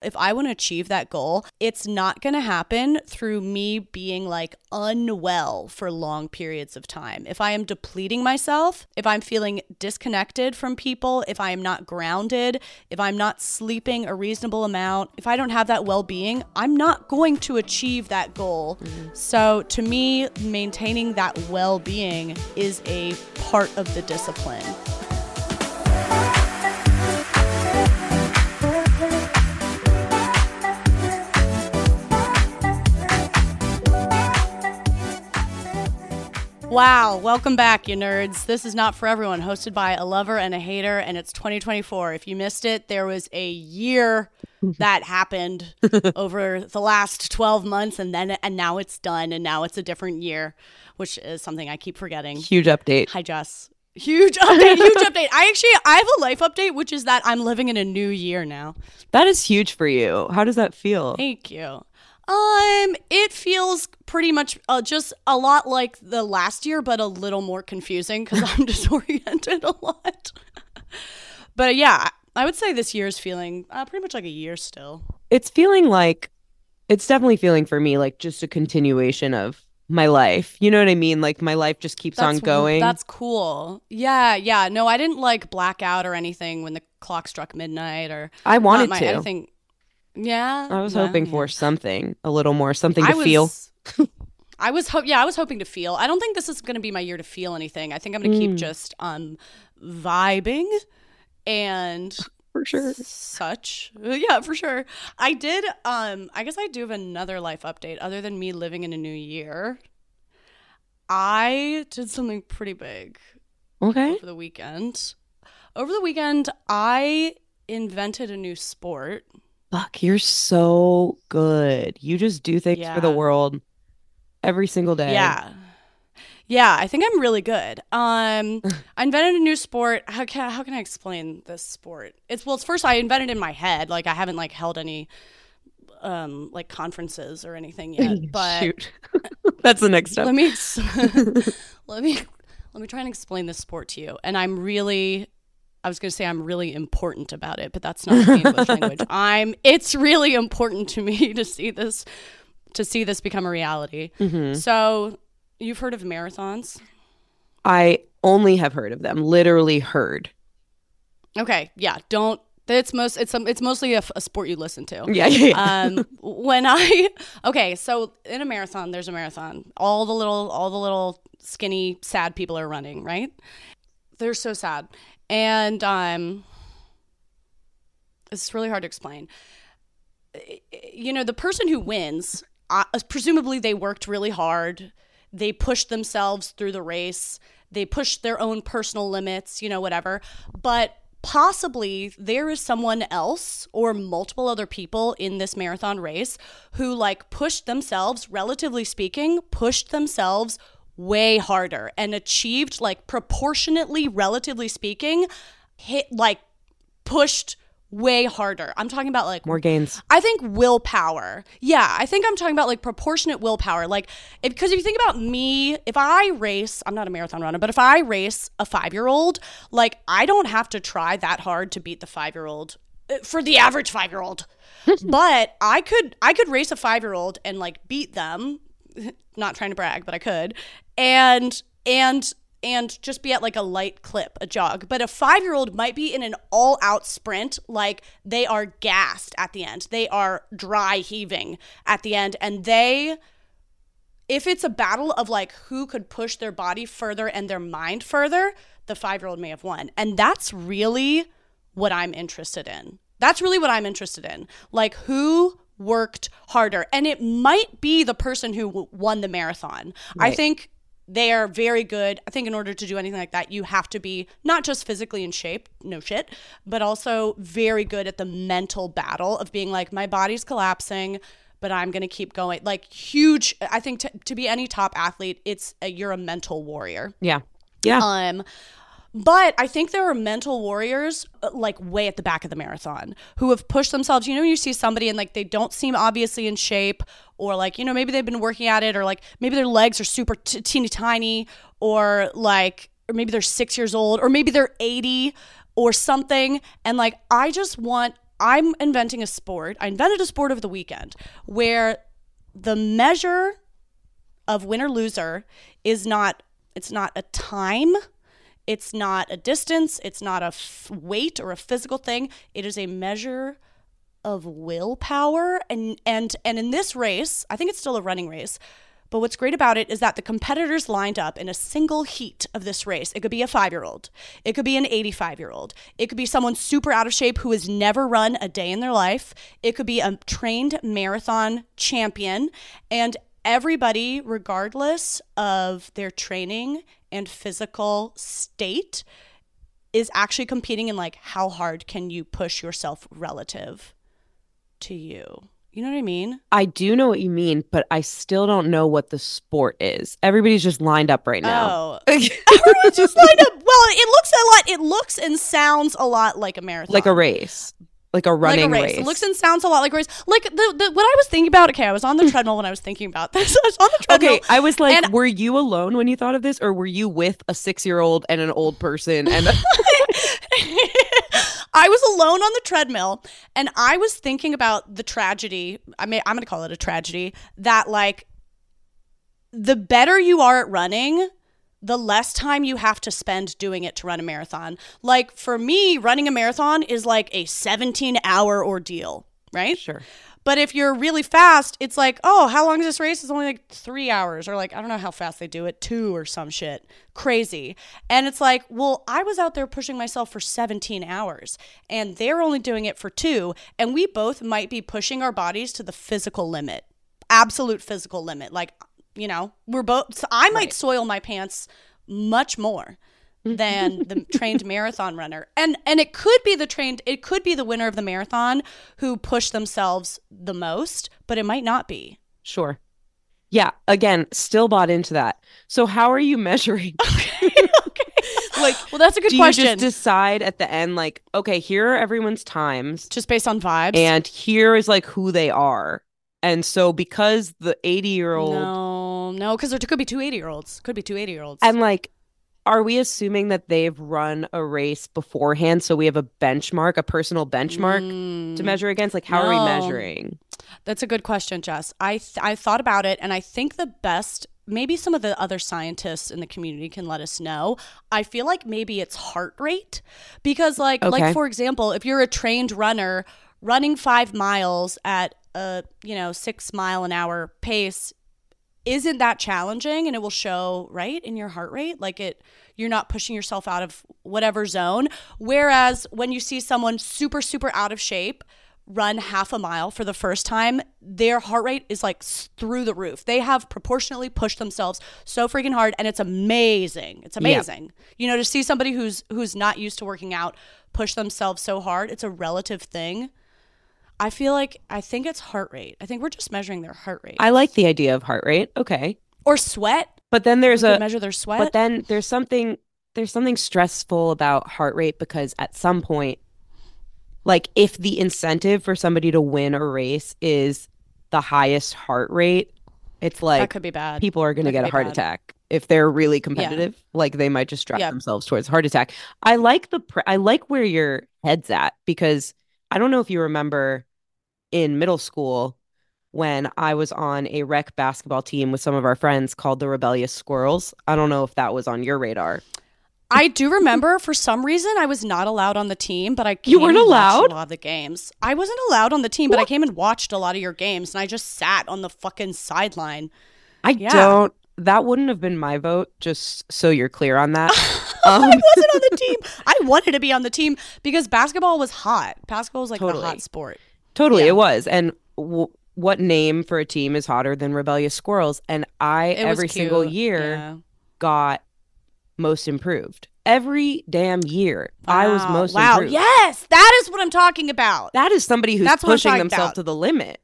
If I want to achieve that goal, it's not going to happen through me being like unwell for long periods of time. If I am depleting myself, if I'm feeling disconnected from people, if I am not grounded, if I'm not sleeping a reasonable amount, if I don't have that well being, I'm not going to achieve that goal. Mm-hmm. So to me, maintaining that well being is a part of the discipline. Wow, welcome back, you nerds. This is Not For Everyone, hosted by a lover and a hater, and it's 2024. If you missed it, there was a year that happened over the last 12 months, and then and now it's done, and now it's a different year, which is something I keep forgetting. Huge update. Hi, Jess. Huge update, huge update. I actually I have a life update, which is that I'm living in a new year now. That is huge for you. How does that feel? Thank you. Um, it feels pretty much uh, just a lot like the last year, but a little more confusing because I'm disoriented a lot. but yeah, I would say this year is feeling uh, pretty much like a year still. It's feeling like it's definitely feeling for me like just a continuation of my life. You know what I mean? Like my life just keeps that's, on going. That's cool. Yeah, yeah. No, I didn't like black out or anything when the clock struck midnight or I wanted my, to. Anything yeah. I was hoping yeah. for something, a little more, something to I feel. I was hope yeah, I was hoping to feel. I don't think this is going to be my year to feel anything. I think I'm going to mm. keep just um vibing and for sure such. Yeah, for sure. I did um I guess I do have another life update other than me living in a new year. I did something pretty big. Okay. Over the weekend. Over the weekend, I invented a new sport. Fuck, you're so good. You just do things yeah. for the world every single day. Yeah. Yeah, I think I'm really good. Um, I invented a new sport. How can how can I explain this sport? It's well, it's first I invented in my head. Like I haven't like held any um like conferences or anything yet. But Shoot. that's the next step. Let me let me let me try and explain this sport to you. And I'm really I was going to say I'm really important about it, but that's not the English language. I'm. It's really important to me to see this, to see this become a reality. Mm-hmm. So, you've heard of marathons? I only have heard of them. Literally heard. Okay. Yeah. Don't. It's most. It's um, It's mostly a, a sport you listen to. Yeah. yeah, yeah. um. When I. Okay. So in a marathon, there's a marathon. All the little. All the little skinny sad people are running. Right. They're so sad and um, it's really hard to explain. You know, the person who wins, uh, presumably they worked really hard. They pushed themselves through the race. They pushed their own personal limits, you know, whatever. But possibly there is someone else or multiple other people in this marathon race who, like, pushed themselves, relatively speaking, pushed themselves way harder and achieved like proportionately relatively speaking hit like pushed way harder. I'm talking about like more gains. I think willpower. Yeah, I think I'm talking about like proportionate willpower. Like because if, if you think about me, if I race, I'm not a marathon runner, but if I race a 5-year-old, like I don't have to try that hard to beat the 5-year-old uh, for the average 5-year-old. but I could I could race a 5-year-old and like beat them not trying to brag, but I could. And and and just be at like a light clip, a jog. But a 5-year-old might be in an all-out sprint like they are gassed at the end. They are dry heaving at the end and they if it's a battle of like who could push their body further and their mind further, the 5-year-old may have won. And that's really what I'm interested in. That's really what I'm interested in. Like who worked harder. And it might be the person who won the marathon. Right. I think they are very good. I think in order to do anything like that, you have to be not just physically in shape, no shit, but also very good at the mental battle of being like, my body's collapsing, but I'm going to keep going. Like, huge. I think to, to be any top athlete, it's a, you're a mental warrior. Yeah. Yeah. Um, but I think there are mental warriors uh, like way at the back of the marathon who have pushed themselves. You know, you see somebody and like they don't seem obviously in shape, or like, you know, maybe they've been working at it, or like maybe their legs are super t- teeny tiny, or like, or maybe they're six years old, or maybe they're 80 or something. And like, I just want I'm inventing a sport. I invented a sport over the weekend where the measure of winner loser is not it's not a time it's not a distance it's not a f- weight or a physical thing it is a measure of willpower and and and in this race i think it's still a running race but what's great about it is that the competitors lined up in a single heat of this race. It could be a five year old, it could be an 85 year old, it could be someone super out of shape who has never run a day in their life, it could be a trained marathon champion. And everybody, regardless of their training and physical state, is actually competing in like how hard can you push yourself relative to you. You know what I mean? I do know what you mean, but I still don't know what the sport is. Everybody's just lined up right now. Oh, everyone's just lined up. Well, it looks a lot. It looks and sounds a lot like a marathon, like a race, like a running like a race. race. It looks and sounds a lot like a race. Like the, the what I was thinking about. Okay, I was on the mm. treadmill when I was thinking about this. I was on the treadmill. Okay, I was like, were you alone when you thought of this, or were you with a six-year-old and an old person? And I was alone on the treadmill and I was thinking about the tragedy. I mean, I'm going to call it a tragedy that like the better you are at running, the less time you have to spend doing it to run a marathon. Like for me, running a marathon is like a 17 hour ordeal, right? sure, But if you're really fast, it's like, oh, how long is this race? It's only like three hours, or like, I don't know how fast they do it, two or some shit. Crazy. And it's like, well, I was out there pushing myself for 17 hours, and they're only doing it for two. And we both might be pushing our bodies to the physical limit, absolute physical limit. Like, you know, we're both, so I might Right. soil my pants much more than the trained marathon runner. And and it could be the trained it could be the winner of the marathon who pushed themselves the most, but it might not be. sure. Yeah, again, still bought into that. So how are you measuring? Okay. Like, well, that's a good Do you question. just decide at the end, like, okay, here are everyone's times, just based on vibes. and here is like who they are. And so because the 80 year old no, no, because there could be two 80 year olds. Could be two 80 year olds. and like are we assuming that they've run a race beforehand so we have a benchmark, a personal benchmark to measure against? Like how are we Mm. measuring? That's a good question, Jess. I th- I thought about it, and I think the best. Maybe some of the other scientists in the community can let us know. I feel like maybe it's heart rate because, like, Okay. like for example, if you're a trained runner running five miles at a you know six mile an hour pace, isn't that challenging? And it will show right in your heart rate, like it. You're not pushing yourself out of whatever zone. Whereas when you see someone super super out of shape run half a mile for the first time, their heart rate is like through the roof. They have proportionally pushed themselves so freaking hard and it's amazing. It's amazing. You know, to see somebody who's who's not used to working out push themselves so hard, it's a relative thing. I feel like I think it's heart rate. I think we're just measuring their heart rate. I like the idea of heart rate. Okay. or sweat. But then there's We a measure their sweat. but then there's something there's something stressful about heart rate because at some point like if the incentive for somebody to win a race is the highest heart rate, it's like that could be bad. people are going to get a heart bad. attack if they're really competitive like they might just drive Yeah. themselves towards heart attack i like the pr- i like where your head's at because i don't know if you remember in middle school when i was on a rec basketball team with some of our friends called the rebellious squirrels i don't know if that was on your radar I do remember for some reason I was not allowed on the team, but I came You weren't allowed? a lot of the games. I wasn't allowed on the team, but I came and watched a lot of your games, and I just sat on the fucking sideline. i Yeah. don't that wouldn't have been my vote just so you're clear on that um, I wasn't on the team. I wanted to be on the team because basketball was hot. Basketball was like the Totally. hot sport. Totally, Yeah. it was. And w- what name for a team is hotter than Rebellious Squirrels? And I It every single year Yeah. got most improved. Every damn year, I was most wow. improved. Yes, that is what I'm talking about. That is somebody who's That's pushing themselves about. to the limit.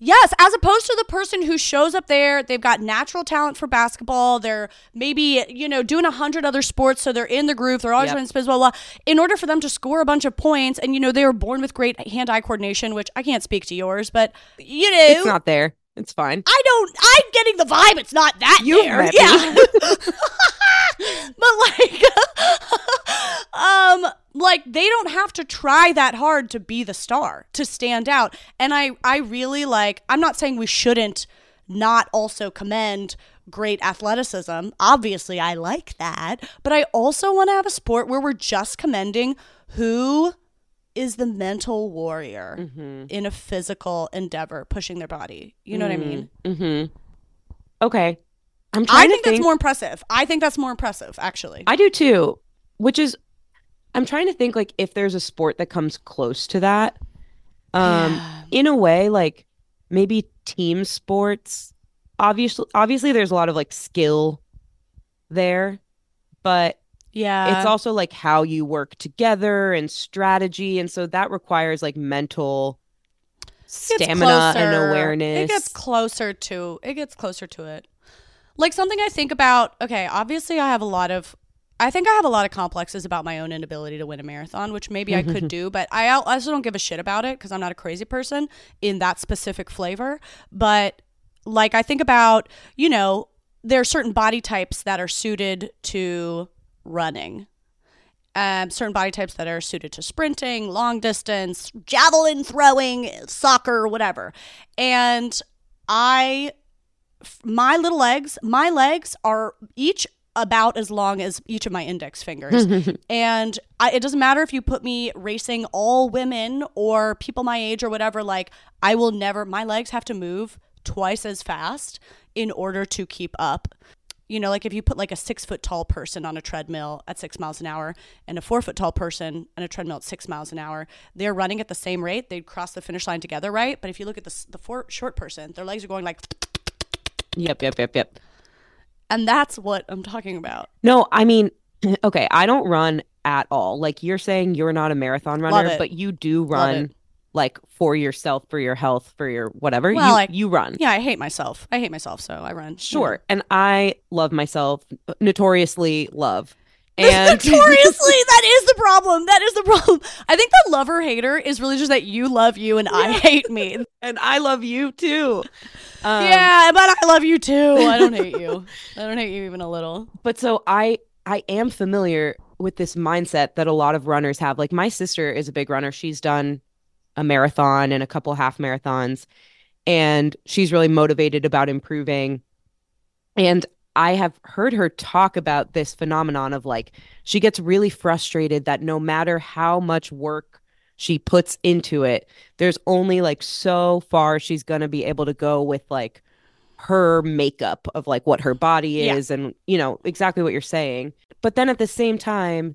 Yes, as opposed to the person who shows up there, they've got natural talent for basketball. They're maybe, you know, doing a hundred other sports, so they're in the groove. They're always Yep. running spins, blah, blah. In order for them to score a bunch of points, and you know, they were born with great hand-eye coordination, which I can't speak to yours, but you know, It's not there. It's fine. I don't. I'm getting the vibe. It's not that You there. yeah. but like, um, like they don't have to try that hard to be the star to stand out. And i i really like i'm not saying we shouldn't not also commend great athleticism. Obviously i like that. But i also want to have a sport where we're just commending who is the mental warrior Mm-hmm. in a physical endeavor pushing their body. You know what i mean? Mm-hmm. Okay. I'm trying i to think that's more impressive. I think that's more impressive actually. I do too, which is I'm trying to think like if there's a sport that comes close to that. Um Yeah. in a way like maybe team sports. Obviously obviously there's a lot of like skill there, but yeah it's also like how you work together and strategy and so that requires like mental stamina and awareness. It gets closer to it gets closer to it. Like something I think about, okay, obviously I have a lot of I think I have a lot of complexes about my own inability to win a marathon, which maybe I could do, but I also don't give a shit about it because I'm not a crazy person in that specific flavor. But like I think about, you know, there are certain body types that are suited to running. Um, certain body types that are suited to sprinting, long distance, javelin throwing, soccer, whatever. And I, my little legs, my legs are each about as long as each of my index fingers. and I, it doesn't matter if you put me racing all women or people my age or whatever, like, I will never, my legs have to move twice as fast in order to keep up you know, like if you put like a six foot tall person on a treadmill at six miles an hour and a four foot tall person on a treadmill at six miles an hour, they're running at the same rate. They'd cross the finish line together, right? But if you look at the, the four, short person, their legs are going like, Yep, yep, yep, yep. And that's what I'm talking about. No, I mean, okay, I don't run at all. Like you're saying you're not a marathon runner, but you do run like for yourself, for your health, for your whatever. Well, you I- you run. Yeah, I hate myself. I hate myself, so I run. Sure. And I love myself, notoriously love. And Notoriously, that is the problem. That is the problem. I think the lover hater is really just that you love you and I hate me. and I love you too. Um, yeah, but I love you too. I don't hate you. I don't hate you even a little. But so I I am familiar with this mindset that a lot of runners have. Like my sister is a big runner. She's done a marathon and a couple half marathons and she's really motivated about improving. And I have heard her talk about this phenomenon of like she gets really frustrated that no matter how much work she puts into it, there's only like so far she's going to be able to go with like her makeup of like what her body Yeah. is and you know exactly what you're saying. But then at the same time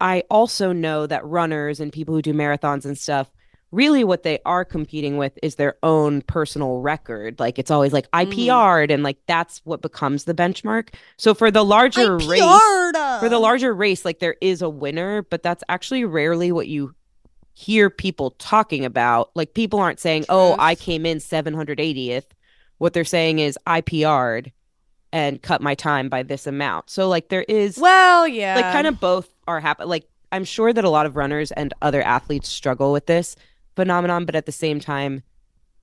I also know that runners and people who do marathons and stuff really what they are competing with is their own personal record. Like it's always like I Mhm. PR'd and like that's what becomes the benchmark. So for the larger race for the larger race, like there is a winner, but that's actually rarely what you hear people talking about. Like people aren't saying, "Oh, I came in 780th." What they're saying is, "I PR'd and cut my time by this amount." So like there is Well, yeah. like kind of both are happen. Like I'm sure that a lot of runners and other athletes struggle with this phenomenon, but at the same time,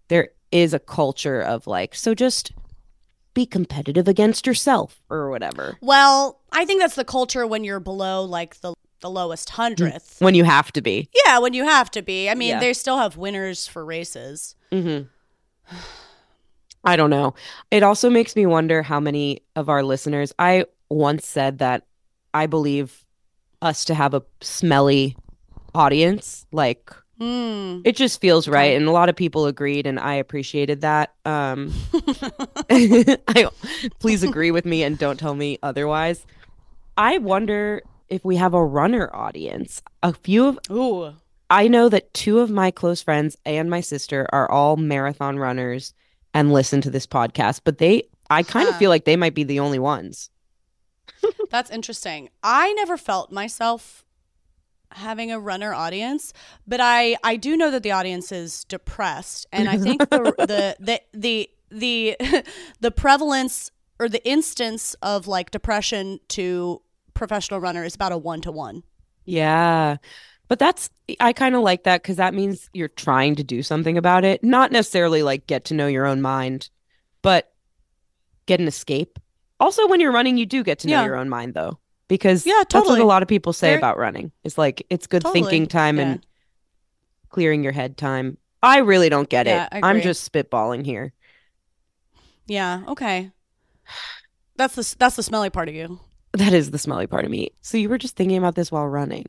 there is a culture of like, so just be competitive against yourself or whatever Well, I think that's the culture when you're below like the the lowest hundredth. when you have to be. Yeah, when you have to be. I mean, Yeah. they still have winners for races. Mm-hmm. I don't know. It also makes me wonder how many of our listeners. I once said that I believe us to have a smelly audience. Like Hmm. it just feels right, and a lot of people agreed, and I appreciated that. Um, I please agree with me and don't tell me otherwise. I wonder if we have a runner audience. A few of Ooh. I know that two of my close friends and my sister are all marathon runners and listen to this podcast, but they, I kind of feel like they might be the only ones. That's interesting. I never felt myself having a runner audience, but I I do know that the audience is depressed, and I think the the the the the, the prevalence or the instance of like depression to professional runner is about a one to one. Yeah. But that's, I kind of like that because that means you're trying to do something about it. Not necessarily like get to know your own mind, but get an escape. Also, when you're running, you do get to know Yeah. your own mind, though. Because Yeah, that's what a lot of people say about running. It's like it's good Totally. thinking time Yeah. and clearing your head time. I really don't get Yeah, it. I'm just spitballing here. Yeah. Okay. That's the that's the smelly part of you. That is the smelly part of me. So you were just thinking about this while running.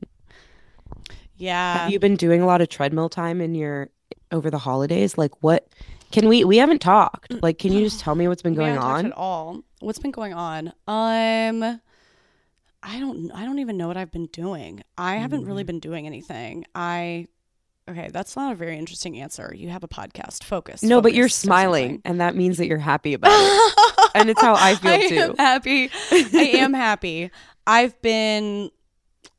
Yeah. Have you been doing a lot of treadmill time in your over the holidays? Like what can we we haven't talked. Like can you just tell me what's been going on? at all. What's been going on? Um, I don't. I don't even know what I've been doing. I haven't really Mm. been doing anything. I. Okay, that's not a very interesting answer. You have a podcast. Focus. No, but you're smiling and that means that you're happy about it. And it's how I feel I too. am happy. I am happy. I've been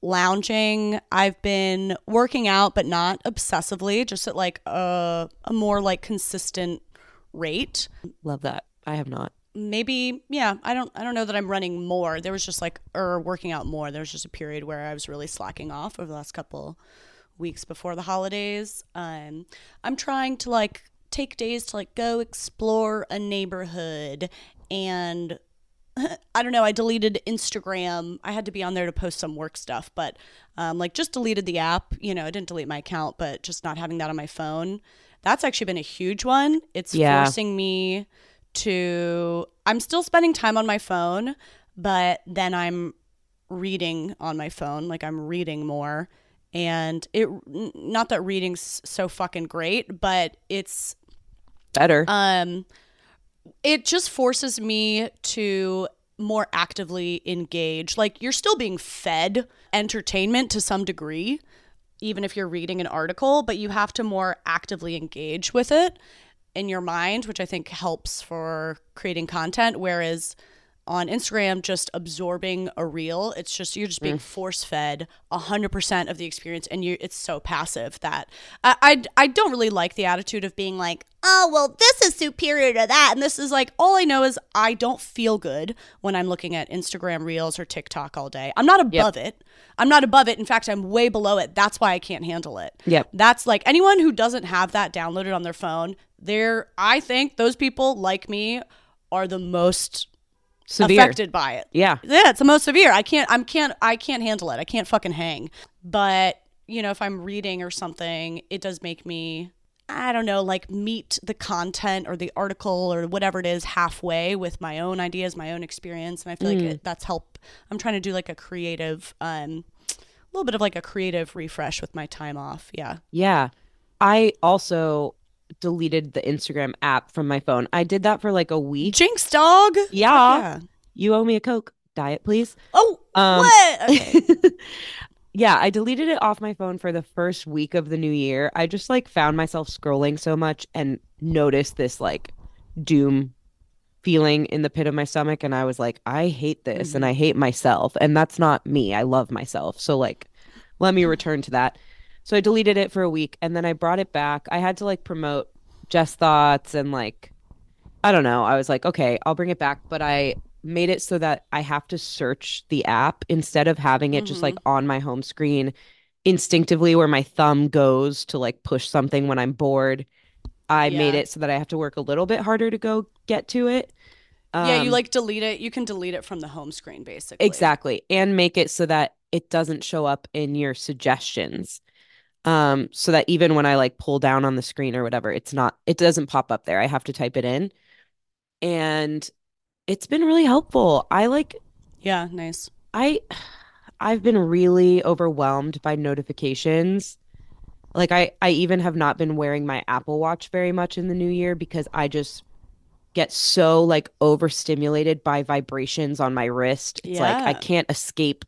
lounging. I've been working out, but not obsessively, just at like a a more like consistent rate. Love that. I have not. Maybe, yeah. I don't. I don't know that I'm running more. There was just like or working out more. There was just a period where I was really slacking off over the last couple weeks before the holidays. Um, I'm trying to like take days to like go explore a neighborhood and I don't know. I deleted Instagram. I had to be on there to post some work stuff, but um, like just deleted the app. You know, I didn't delete my account, but just not having that on my phone. That's actually been a huge one. It's Yeah. forcing me to. I'm still spending time on my phone, but then I'm reading on my phone. Like I'm reading more, and it. Not that reading's so fucking great, but it's Better. um it just forces me to more actively engage like you're still being fed entertainment to some degree even if you're reading an article but you have to more actively engage with it in your mind which i think helps for creating content whereas on Instagram, just absorbing a reel, it's just you're just being mm. force fed hundred percent of the experience, and you it's so passive that I, I I don't really like the attitude of being like, oh well, this is superior to that, and this is like all I know is I don't feel good when I'm looking at Instagram reels or TikTok all day. I'm not above it. I'm not above it. In fact, I'm way below it. That's why I can't handle it. Yep. That's like anyone who doesn't have that downloaded on their phone. They're I think those people like me are the most Severe. affected by it. Yeah. Yeah, it's the most severe. I can't I'm can't I can't handle it. I can't fucking hang. But, you know, if I'm reading or something, it does make me I don't know, like meet the content or the article or whatever it is halfway with my own ideas, my own experience, and I feel like it, that's help. I'm trying to do like a creative um a little bit of like a creative refresh with my time off. Yeah. Yeah. I also deleted the Instagram app from my phone. I did that for like a week. Jinx dog. Yeah. Yeah. You owe me a Coke. Diet, please. Oh, Um, what? Okay. yeah, I deleted it off my phone for the first week of the new year. I just like found myself scrolling so much and noticed this like doom feeling in the pit of my stomach and I was like, I hate this and I hate myself and that's not me. I love myself. So like let me return to that. So I deleted it for a week and then I brought it back. I had to like promote Just Thoughts and like I don't know. I was like, okay, I'll bring it back, but I made it so that I have to search the app instead of having it just like on my home screen instinctively where my thumb goes to like push something when I'm bored. I made it so that I have to work a little bit harder to go get to it. yeah, you Um, like delete it. You can delete it from the home screen basically. Exactly. And make it so that it doesn't show up in your suggestions. Um, so that even when I like pull down on the screen or whatever, it's not, it doesn't pop up there. I have to type it in. And it's been really helpful. I like, Yeah, nice. I, I've been really overwhelmed by notifications. Like I, I even have not been wearing my Apple Watch very much in the new year because I just get so like overstimulated by vibrations on my wrist. It's like I can't escape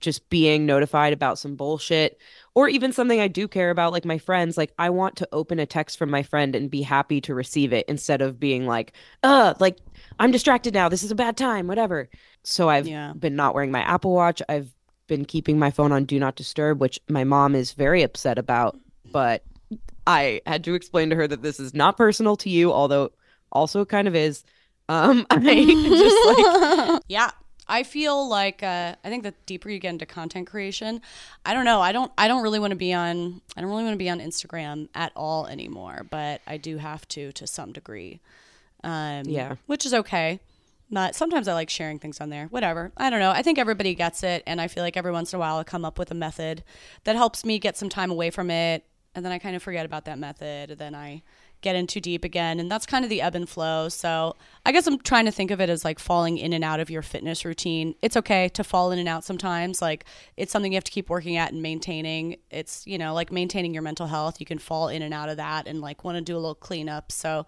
just being notified about some bullshit or even something I do care about, like my friends. Like I want to open a text from my friend and be happy to receive it instead of being like, uh, like I'm distracted now. This is a bad time, whatever. So I've Yeah. been not wearing my Apple Watch. I've been keeping my phone on do not disturb, which my mom is very upset about. But I had to explain to her that this is not personal to you, although also kind of is. Um, I just like yeah. I feel like uh, I think the deeper you get into content creation, I don't know. I don't. I don't really want to be on. I don't really want to be on Instagram at all anymore. But I do have to to some degree. Um, Yeah. which is okay. not sometimes I like sharing things on there. Whatever. I don't know. I think everybody gets it and I feel like every once in a while I come up with a method that helps me get some time away from it and then I kind of forget about that method and then I get in too deep again and that's kind of the ebb and flow. So, I guess I'm trying to think of it as like falling in and out of your fitness routine. It's okay to fall in and out sometimes. Like it's something you have to keep working at and maintaining. It's, you know, like maintaining your mental health. You can fall in and out of that and like want to do a little cleanup. So,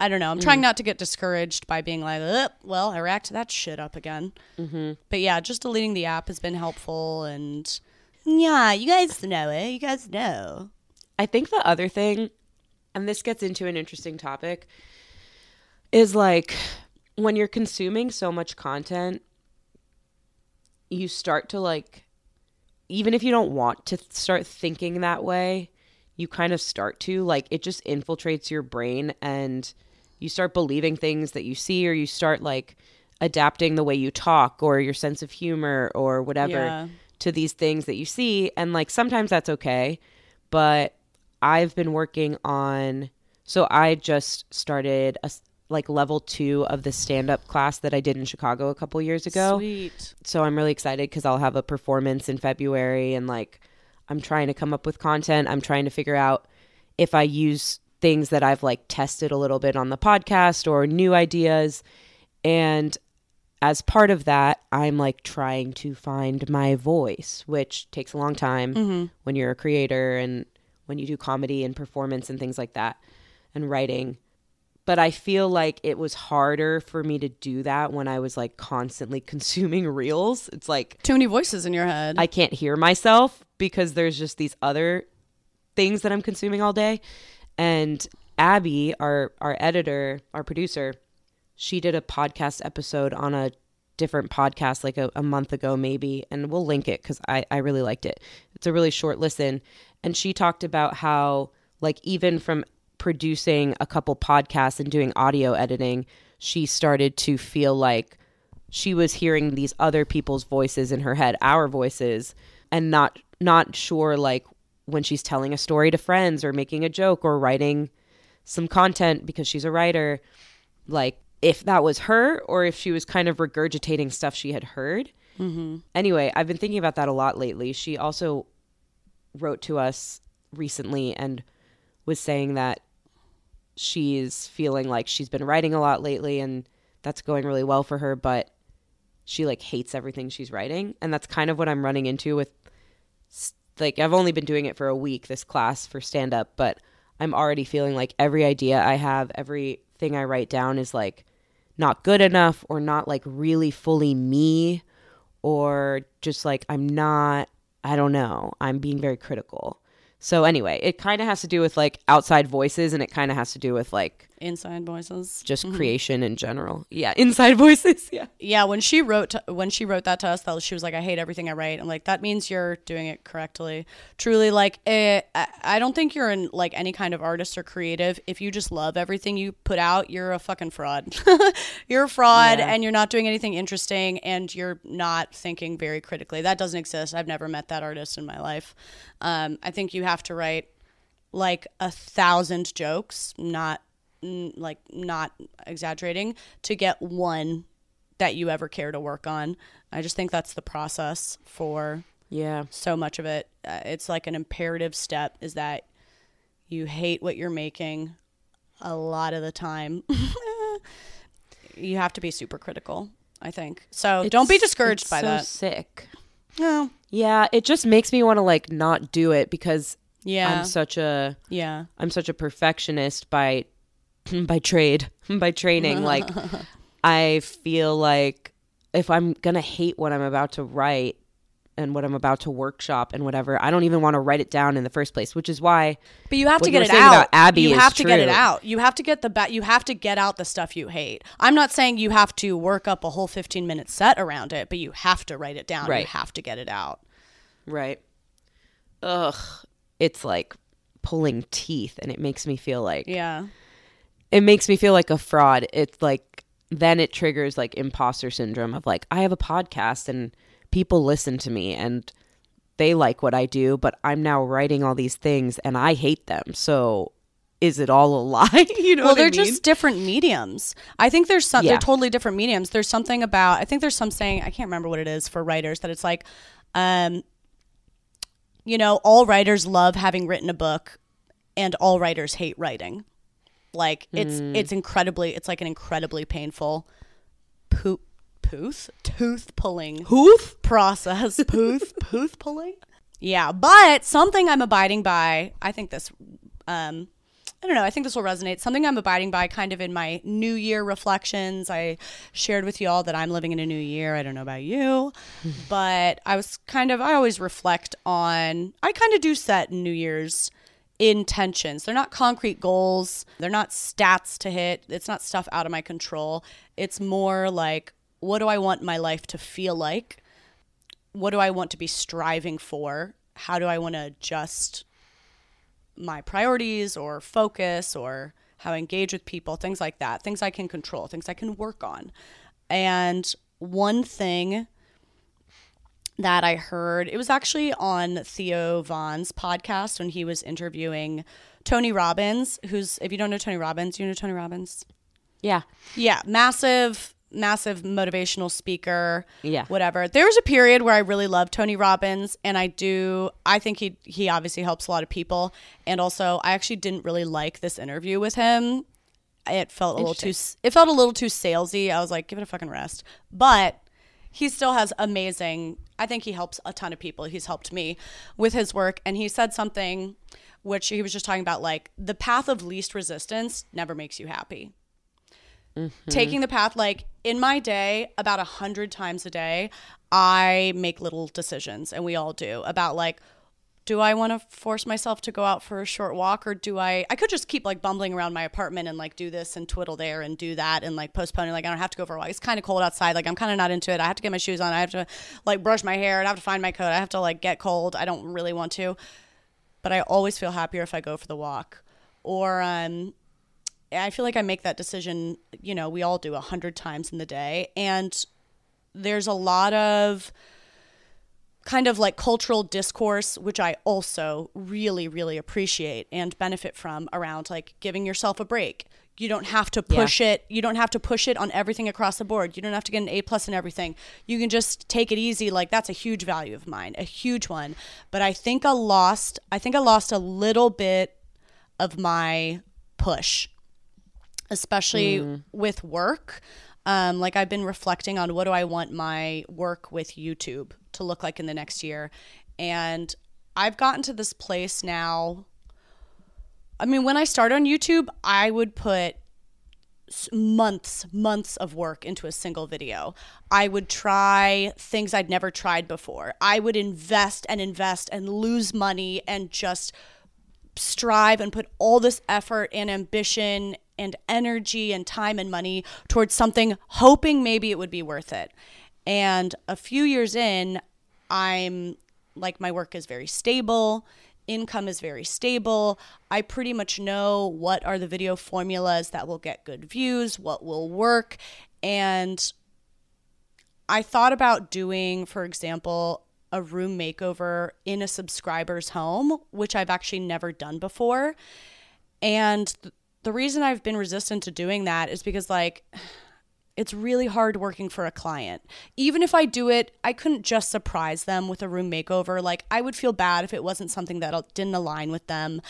I don't know. I'm trying not to get discouraged by being like, well, I racked that shit up again. Mm-hmm. But yeah, just deleting the app has been helpful. And yeah, you guys know it. You guys know. I think the other thing, and this gets into an interesting topic, is like when you're consuming so much content, you start to like, even if you don't want to start thinking that way, you kind of start to like it just infiltrates your brain and you start believing things that you see or you start like adapting the way you talk or your sense of humor or whatever Yeah. to these things that you see and like sometimes that's okay but i've been working on so i just started a like level two of the stand-up class that i did in chicago a couple years ago Sweet. so I'm really excited because I'll have a performance in February and like I'm trying to come up with content. I'm trying to figure out if I use things that I've like tested a little bit on the podcast or new ideas. And as part of that, I'm like trying to find my voice, which takes a long time mm-hmm. when you're a creator and when you do comedy and performance and things like that and writing but I feel like it was harder for me to do that when I was like constantly consuming reels. It's like Too many voices in your head. I can't hear myself because there's just these other things that I'm consuming all day. And Abi, our our editor, our producer, she did a podcast episode on a different podcast like a, a month ago maybe and we'll link it because I, I really liked it it's a really short listen and she talked about how like even from producing a couple podcasts and doing audio editing she started to feel like she was hearing these other people's voices in her head our voices and not not sure like when she's telling a story to friends or making a joke or writing some content because she's a writer like if that was her or if she was kind of regurgitating stuff she had heard mm-hmm. anyway i've been thinking about that a lot lately she also wrote to us recently and was saying that she's feeling like she's been writing a lot lately and that's going really well for her but she like hates everything she's writing. And that's kind of what i'm running into with like i've only been doing it for a week this class for stand up but i'm already feeling like every idea i have everything i write down is like not good enough or not like really fully me or just like i'm not i don't know. I'm being very critical. So anyway it kind of has to do with like outside voices and it kind of has to do with like Inside voices. just creation in general yeah inside voices yeah Yeah, when she wrote to, when she wrote that to us, that she was like, "I hate everything I write." I'm like, "That means you're doing it correctly." Truly, like, eh, I don't think you're in like any kind of artist or creative. If you just love everything you put out, you're a fucking fraud. you're a fraud, Yeah. and you're not doing anything interesting, and you're not thinking very critically. That doesn't exist. I've never met that artist in my life. Um, I think you have to write like a thousand jokes, not like not exaggerating, to get one that you ever care to work on. I just think that's the process for yeah so much of it. Uh, it's like an imperative step is that you hate what you're making a lot of the time. you have to be super critical, I think. So don't be discouraged it's by so that. sick No. yeah it just makes me want to like not do it because Yeah. i'm such a yeah. i'm such a perfectionist by by trade by training like i feel like if i'm gonna hate what i'm about to write and what i'm about to workshop and whatever i don't even want to write it down in the first place which is why But you have to get it out. Abi you have to get it out. You have to get the ba- you have to get out the stuff you hate. I'm not saying you have to work up a whole 15 minute set around it, but you have to write it down. You have to get it out. right ugh it's like pulling teeth and it makes me feel like Yeah. It makes me feel like a fraud. It's like then it triggers like imposter syndrome of like I have a podcast and people listen to me and they like what I do, but I'm now writing all these things and I hate them. So is it all a lie? you know well, they're mean? just different mediums. I think there's some. Yeah. They're totally different mediums. There's something about. I think there's some saying. I can't remember what it is for writers that it's like, um, you know, all writers love having written a book, and all writers hate writing. Like it's Mm. it's incredibly. It's like an incredibly painful, poop, tooth, tooth pulling Hoof? process. Pooth, pooth pulling. Yeah, but something I'm abiding by. I think this. Um, I don't know. I think this will resonate. Something I'm abiding by, kind of in my New Year reflections. I shared with you all that I'm living in a new year. I don't know about you, but I was kind of. I always reflect on. I kind of do set New Year's intentions. They're not concrete goals. They're not stats to hit. It's not stuff out of my control. It's more like, what do I want my life to feel like? what do I want to be striving for? How do I want to adjust my priorities or focus or how I engage with people, things like that, things I can control, things I can work on. And one thing that I heard, it was actually on Theo Von's podcast when he was interviewing Tony Robbins, who's, if you don't know Tony Robbins, you know Tony Robbins? Yeah. Yeah, massive, massive motivational speaker. Yeah. whatever. There was a period where I really loved Tony Robbins, and I do. I think he he obviously helps a lot of people, and also I actually didn't really like this interview with him. It felt a little too. It felt a little too salesy. I was like, give it a fucking rest. But he still has amazing. I think he helps a ton of people. He's helped me with his work, and he said something, which he was just talking about, like the path of least resistance never makes you happy mm-hmm. taking the path like in my day about a hundred times a day i make little decisions and we all do about like do i want to force myself to go out for a short walk or do i i could just keep like bumbling around my apartment and like do this and twiddle there and do that and like postponing like i don't have to go for a walk. It's kind of cold outside like i'm kind of not into it. I have to get my shoes on i have to like brush my hair i have to find my coat. I have to like get cold. I don't really want to. But i always feel happier if i go for the walk. Or um I feel like I make that decision, you know, we all do a hundred times in the day. And there's a lot of kind of like cultural discourse, which I also really, really appreciate and benefit from around like giving yourself a break. You don't have to push it. You don't have to push it on everything across the board. You don't have to get an A plus in everything. You can just take it easy. Like that's a huge value of mine, a huge one. But I think I lost. I think I lost a little bit of my push especially with work. Um, like I've been reflecting on what do I want my work with YouTube to look like in the next year, and I've gotten to this place now. I mean, when I started on YouTube, I would put months, months of work into a single video. I would try things I'd never tried before. I would invest and invest and lose money and just strive and put all this effort and ambition and energy and time and money towards something hoping maybe it would be worth it. And a few years in, I'm like my work is very stable, income is very stable. I pretty much know what are the video formulas that will get good views, what will work, and I thought about doing, for example, a room makeover in a subscriber's home, which I've actually never done before. And th- the reason I've been resistant to doing that is because, like, it's really hard working for a client. Even if I do it, I couldn't just surprise them with a room makeover. Like, I would feel bad if it wasn't something that didn't align with them.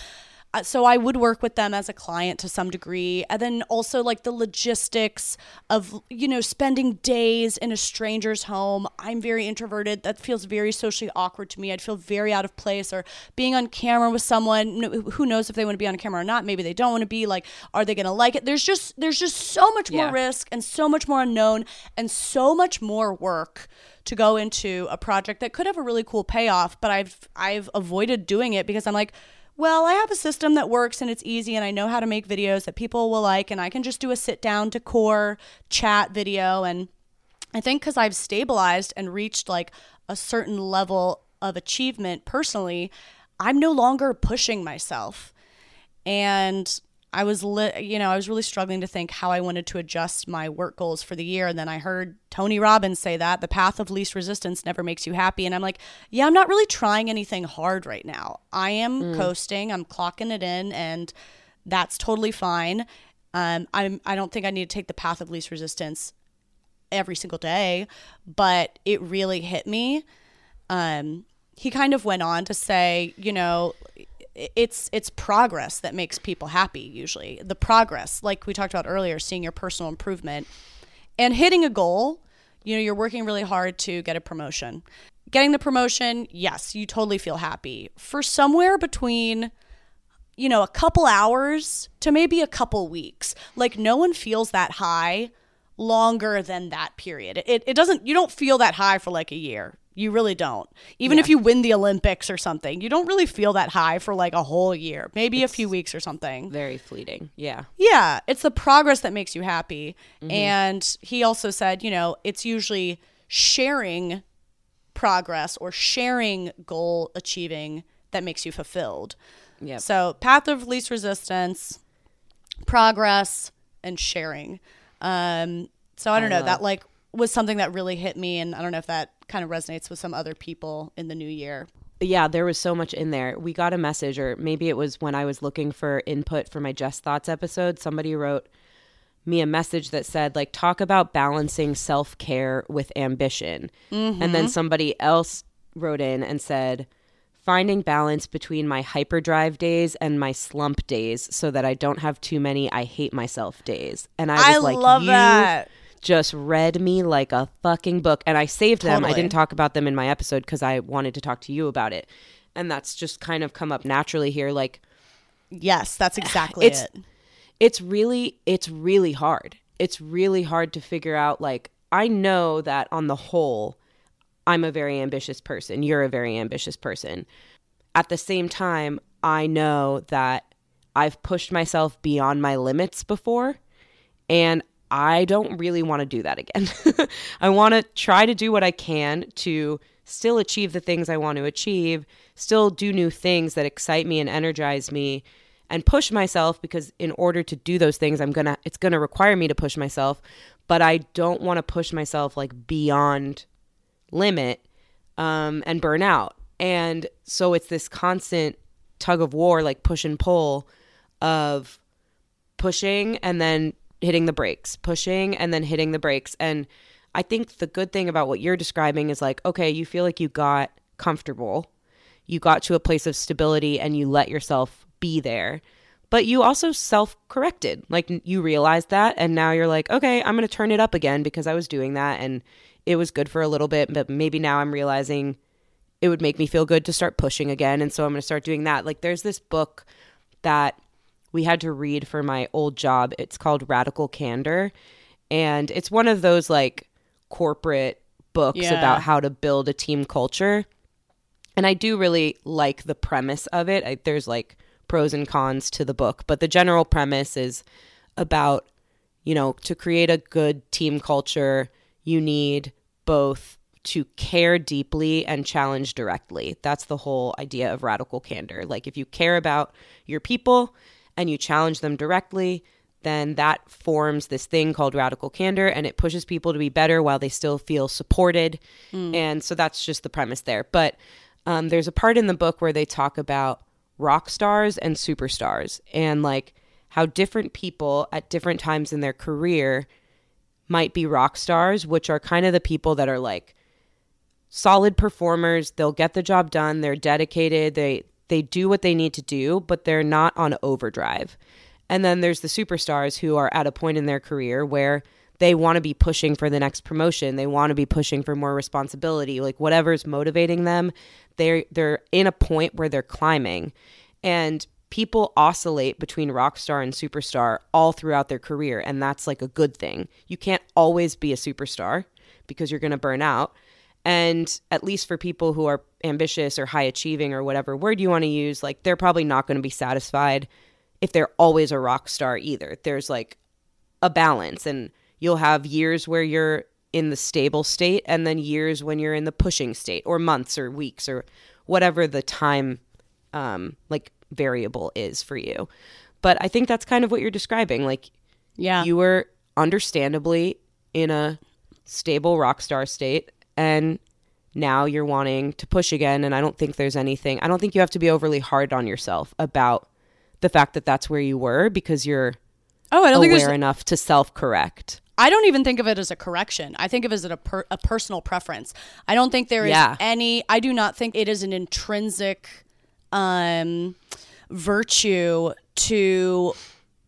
So I would work with them as a client to some degree. And then also like the logistics of, you know, spending days in a stranger's home. I'm very introverted. That feels very socially awkward to me. I'd feel very out of place or being on camera with someone. Who knows if they want to be on camera or not? Maybe they don't want to be like, are they going to like it? There's just, there's just so much more risk and so much more unknown and so much more work to go into a project that could have a really cool payoff, but I've I've avoided doing it because I'm like, well, I have a system that works and it's easy and I know how to make videos that people will like and I can just do a sit down decor chat video and I think cuz I've stabilized and reached like a certain level of achievement personally, I'm no longer pushing myself. And I was, li- you know, I was really struggling to think how I wanted to adjust my work goals for the year. And then I heard Tony Robbins say that the path of least resistance never makes you happy. And I'm like, yeah, I'm not really trying anything hard right now. I am coasting, I'm clocking it in and That's totally fine. Um, I'm, I don't think I need to take the path of least resistance every single day, but it really hit me. Um, he kind of went on to say, you know, it's it's progress that makes people happy usually. The progress, like we talked about earlier, seeing your personal improvement and hitting a goal. You know, you're working really hard to get a promotion. Getting the promotion, yes, you totally feel happy. For somewhere between you know, a couple hours to maybe a couple weeks. Like no one feels that high longer than that period. It, it doesn't, you don't feel that high for like a year. You really don't. Even Yeah. if you win the Olympics or something, you don't really feel that high for like a whole year, maybe a few weeks or something. Very fleeting. Yeah. Yeah, it's the progress that makes you happy. And he also said, you know, it's usually sharing progress or sharing goal achieving that makes you fulfilled. Yeah. So, path of least resistance, progress, and sharing. Um, so I don't know. love- That like was something that really hit me, and I don't know if that kind of resonates with some other people in the new year. yeah, there was so much in there. We got a message, or maybe it was when I was looking for input for my Just Thoughts episode. Somebody wrote me a message that said, like, talk about balancing self care with ambition. And then mm-hmm. somebody else wrote in and said, finding balance between my hyperdrive days and my slump days so that I don't have too many I hate myself days. And I was I like, love you that. Just read me like a fucking book. And i saved them. I didn't talk about them in my episode because i wanted to talk to you about it. And that's just kind of come up naturally here like Yes, that's exactly It's- it. it's really it's really hard. It's really hard to figure out like i know that on the whole i'm a very ambitious person. You're a very ambitious person. At the same time i know that i've pushed myself beyond my limits before. And I don't really want to do that again. I want to try to do what I can to still achieve the things I want to achieve, still do new things that excite me and energize me and push myself because in order to do those things I'm going to it's going to require me to push myself, but I don't want to push myself like beyond limit um, and burn out. And so it's this constant tug of war, like push and pull of pushing and then hitting the brakes, pushing and then hitting the brakes. And I think the good thing about what you're describing is like, okay, you feel like you got comfortable, you got to a place of stability and you let yourself be there. But you also self corrected. Like you realized that. And now you're like, okay, I'm going to turn it up again because I was doing that and it was good for a little bit. But maybe now I'm realizing it would make me feel good to start pushing again. And so I'm going to start doing that. Like there's this book that we had to read for my old job. It's called Radical Candor. And it's one of those like corporate books Yeah. about how to build a team culture. And I do really like the premise of it. I, there's like pros and cons to the book, but the general premise is about, you know, to create a good team culture, you need both to care deeply and challenge directly. That's the whole idea of radical candor. Like if you care about your people and you challenge them directly, then that forms this thing called radical candor and it pushes people to be better while they still feel supported. And so that's just the premise there. But um, there's a part in the book where they talk about rock stars and superstars and like how different people at different times in their career might be rock stars, which are kind of the people that are like solid performers. They'll get the job done. They're dedicated. They they do what they need to do, but they're not on overdrive. And then there's the superstars who are at a point in their career where they want to be pushing for the next promotion. They want to be pushing for more responsibility. Like whatever's motivating them, they're they're in a point where they're climbing. And people oscillate between rock star and superstar all throughout their career, and that's like a good thing. You can't always be a superstar because you're going to burn out. And at least for people who are ambitious or high achieving or whatever word you want to use, like they're probably not going to be satisfied if they're always a rock star either. There's like a balance and you'll have years where you're in the stable state and then years when you're in the pushing state or months or weeks or whatever the time um like variable is for you. But I think that's kind of what you're describing. Like Yeah. you were understandably in a stable rock star state and now you're wanting to push again and I don't think there's anything I don't think you have to be overly hard on yourself about the fact that that's where you were because you're Oh, I don't think aware there's. enough to self correct. I don't even think of it as a correction. I think of it as a, per, a personal preference. I don't think there is Yeah. any. I do not think it is an intrinsic um, virtue to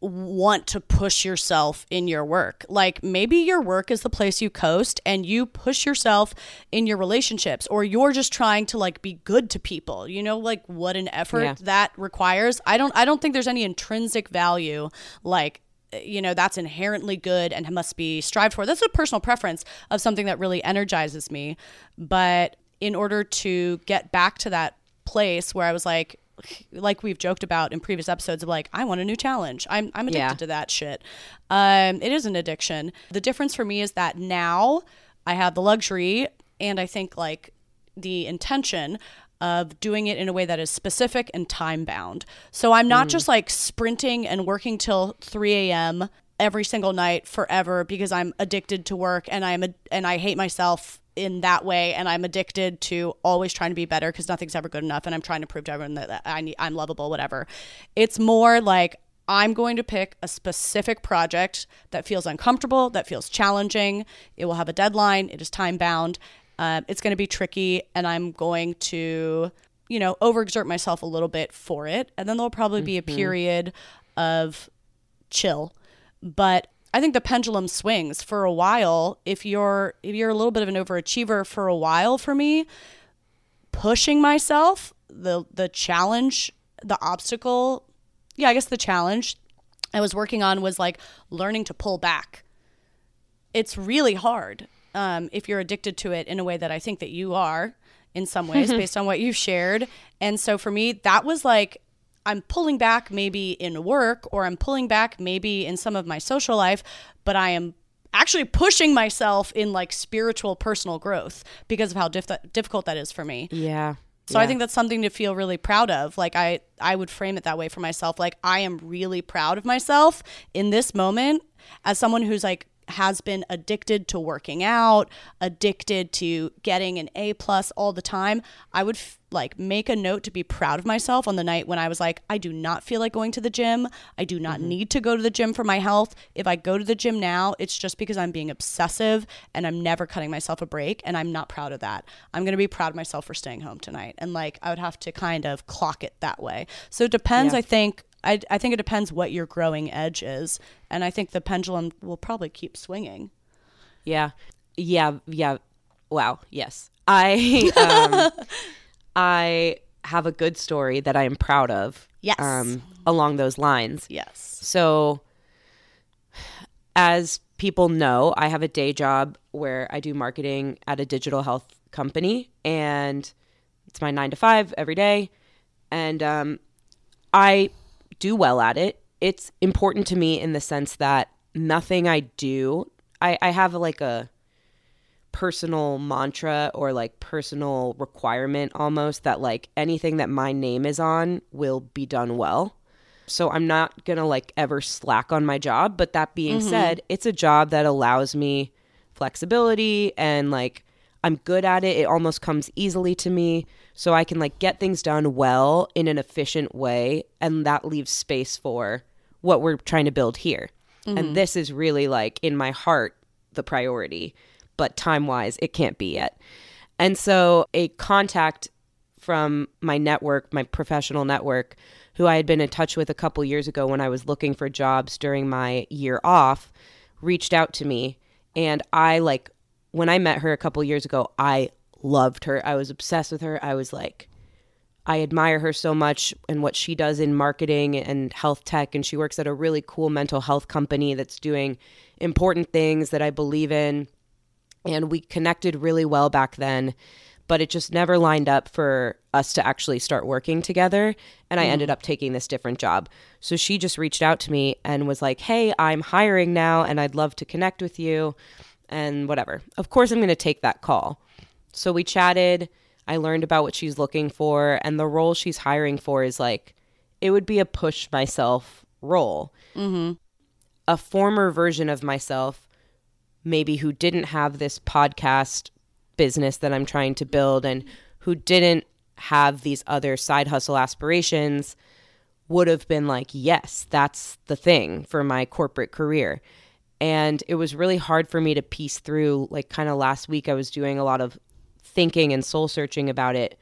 want to push yourself in your work. Like maybe your work is the place you coast and you push yourself in your relationships or you're just trying to like be good to people. You know like what an effort Yeah. that requires. I don't I don't think there's any intrinsic value like you know that's inherently good and must be strived for. That's a personal preference of something that really energizes me. But in order to get back to that place where I was like like we've joked about in previous episodes of like I want a new challenge. I'm I'm addicted Yeah. to that shit. Um it is an addiction. The difference for me is that now I have the luxury and I think like the intention of doing it in a way that is specific and time bound. So I'm not just like sprinting and working till 3 a.m. every single night forever because I'm addicted to work and I'm a, and I hate myself in that way and I'm addicted to always trying to be better because nothing's ever good enough and I'm trying to prove to everyone that, I need, I'm lovable whatever. It's more like I'm going to pick a specific project that feels uncomfortable, that feels challenging. It will have a deadline. It is time bound. Uh, it's going to be tricky, and I'm going to, you know, overexert myself a little bit for it. And then there'll probably be a period of chill. But I think the pendulum swings for a while. If you're if you're a little bit of an overachiever for a while, for me, pushing myself, the the challenge, the obstacle, yeah, I guess the challenge I was working on was like learning to pull back. It's really hard um, if you're addicted to it in a way that I think that you are in some ways based on what you've shared. And so for me, that was like I'm pulling back maybe in work or I'm pulling back maybe in some of my social life, but I am actually pushing myself in like spiritual personal growth because of how dif- difficult that is for me. Yeah. So I think that's something to feel really proud of. Like I I would frame it that way for myself. Like I am really proud of myself in this moment as someone who's like has been addicted to working out, addicted to getting an A plus all the time. I would f- like make a note to be proud of myself on the night when I was like I do not feel like going to the gym. I do not mm-hmm. need to go to the gym for my health. If I go to the gym now, it's just because I'm being obsessive and I'm never cutting myself a break and I'm not proud of that. I'm going to be proud of myself for staying home tonight. And like I would have to kind of clock it that way. So it depends, Yeah. I think I, I think it depends what your growing edge is. And I think the pendulum will probably keep swinging. Yeah. Yeah. Yeah. Wow. Yes. I um, I have a good story that I am proud of. Yes. Um, along those lines. Yes. So, as people know, I have a day job where I do marketing at a digital health company, and it's my nine to five every day. And um, I do well at it. It's important to me in the sense that nothing I do, I, I have like a personal mantra or like personal requirement almost that like anything that my name is on will be done well. So I'm not going to like ever slack on my job, but that being mm-hmm. said, it's a job that allows me flexibility and like I'm good at it. It almost comes easily to me. So I can like get things done well in an efficient way and that leaves space for what we're trying to build here. And mm-hmm. this is really like in my heart the priority, but time-wise it can't be yet. And so a contact from my network, my professional network, who I had been in touch with a couple years ago when I was looking for jobs during my year off, reached out to me. And I like, when I met her a couple years ago, I loved her. I was obsessed with her. I was like, I admire her so much and what she does in marketing and health tech. And she works at a really cool mental health company that's doing important things that I believe in. And we connected really well back then, but it just never lined up for us to actually start working together. And I ended mm. up taking this different job. So she just reached out to me and was like, Hey, I'm hiring now and I'd love to connect with you and whatever. Of course, I'm going to take that call. So we chatted. I learned about what she's looking for, and the role she's hiring for is like, it would be a push myself role. Mm-hmm. A former version of myself, maybe who didn't have this podcast business that I'm trying to build and who didn't have these other side hustle aspirations, would have been like, yes, that's the thing for my corporate career. And it was really hard for me to piece through. Like, kind of last week, I was doing a lot of thinking and soul searching about it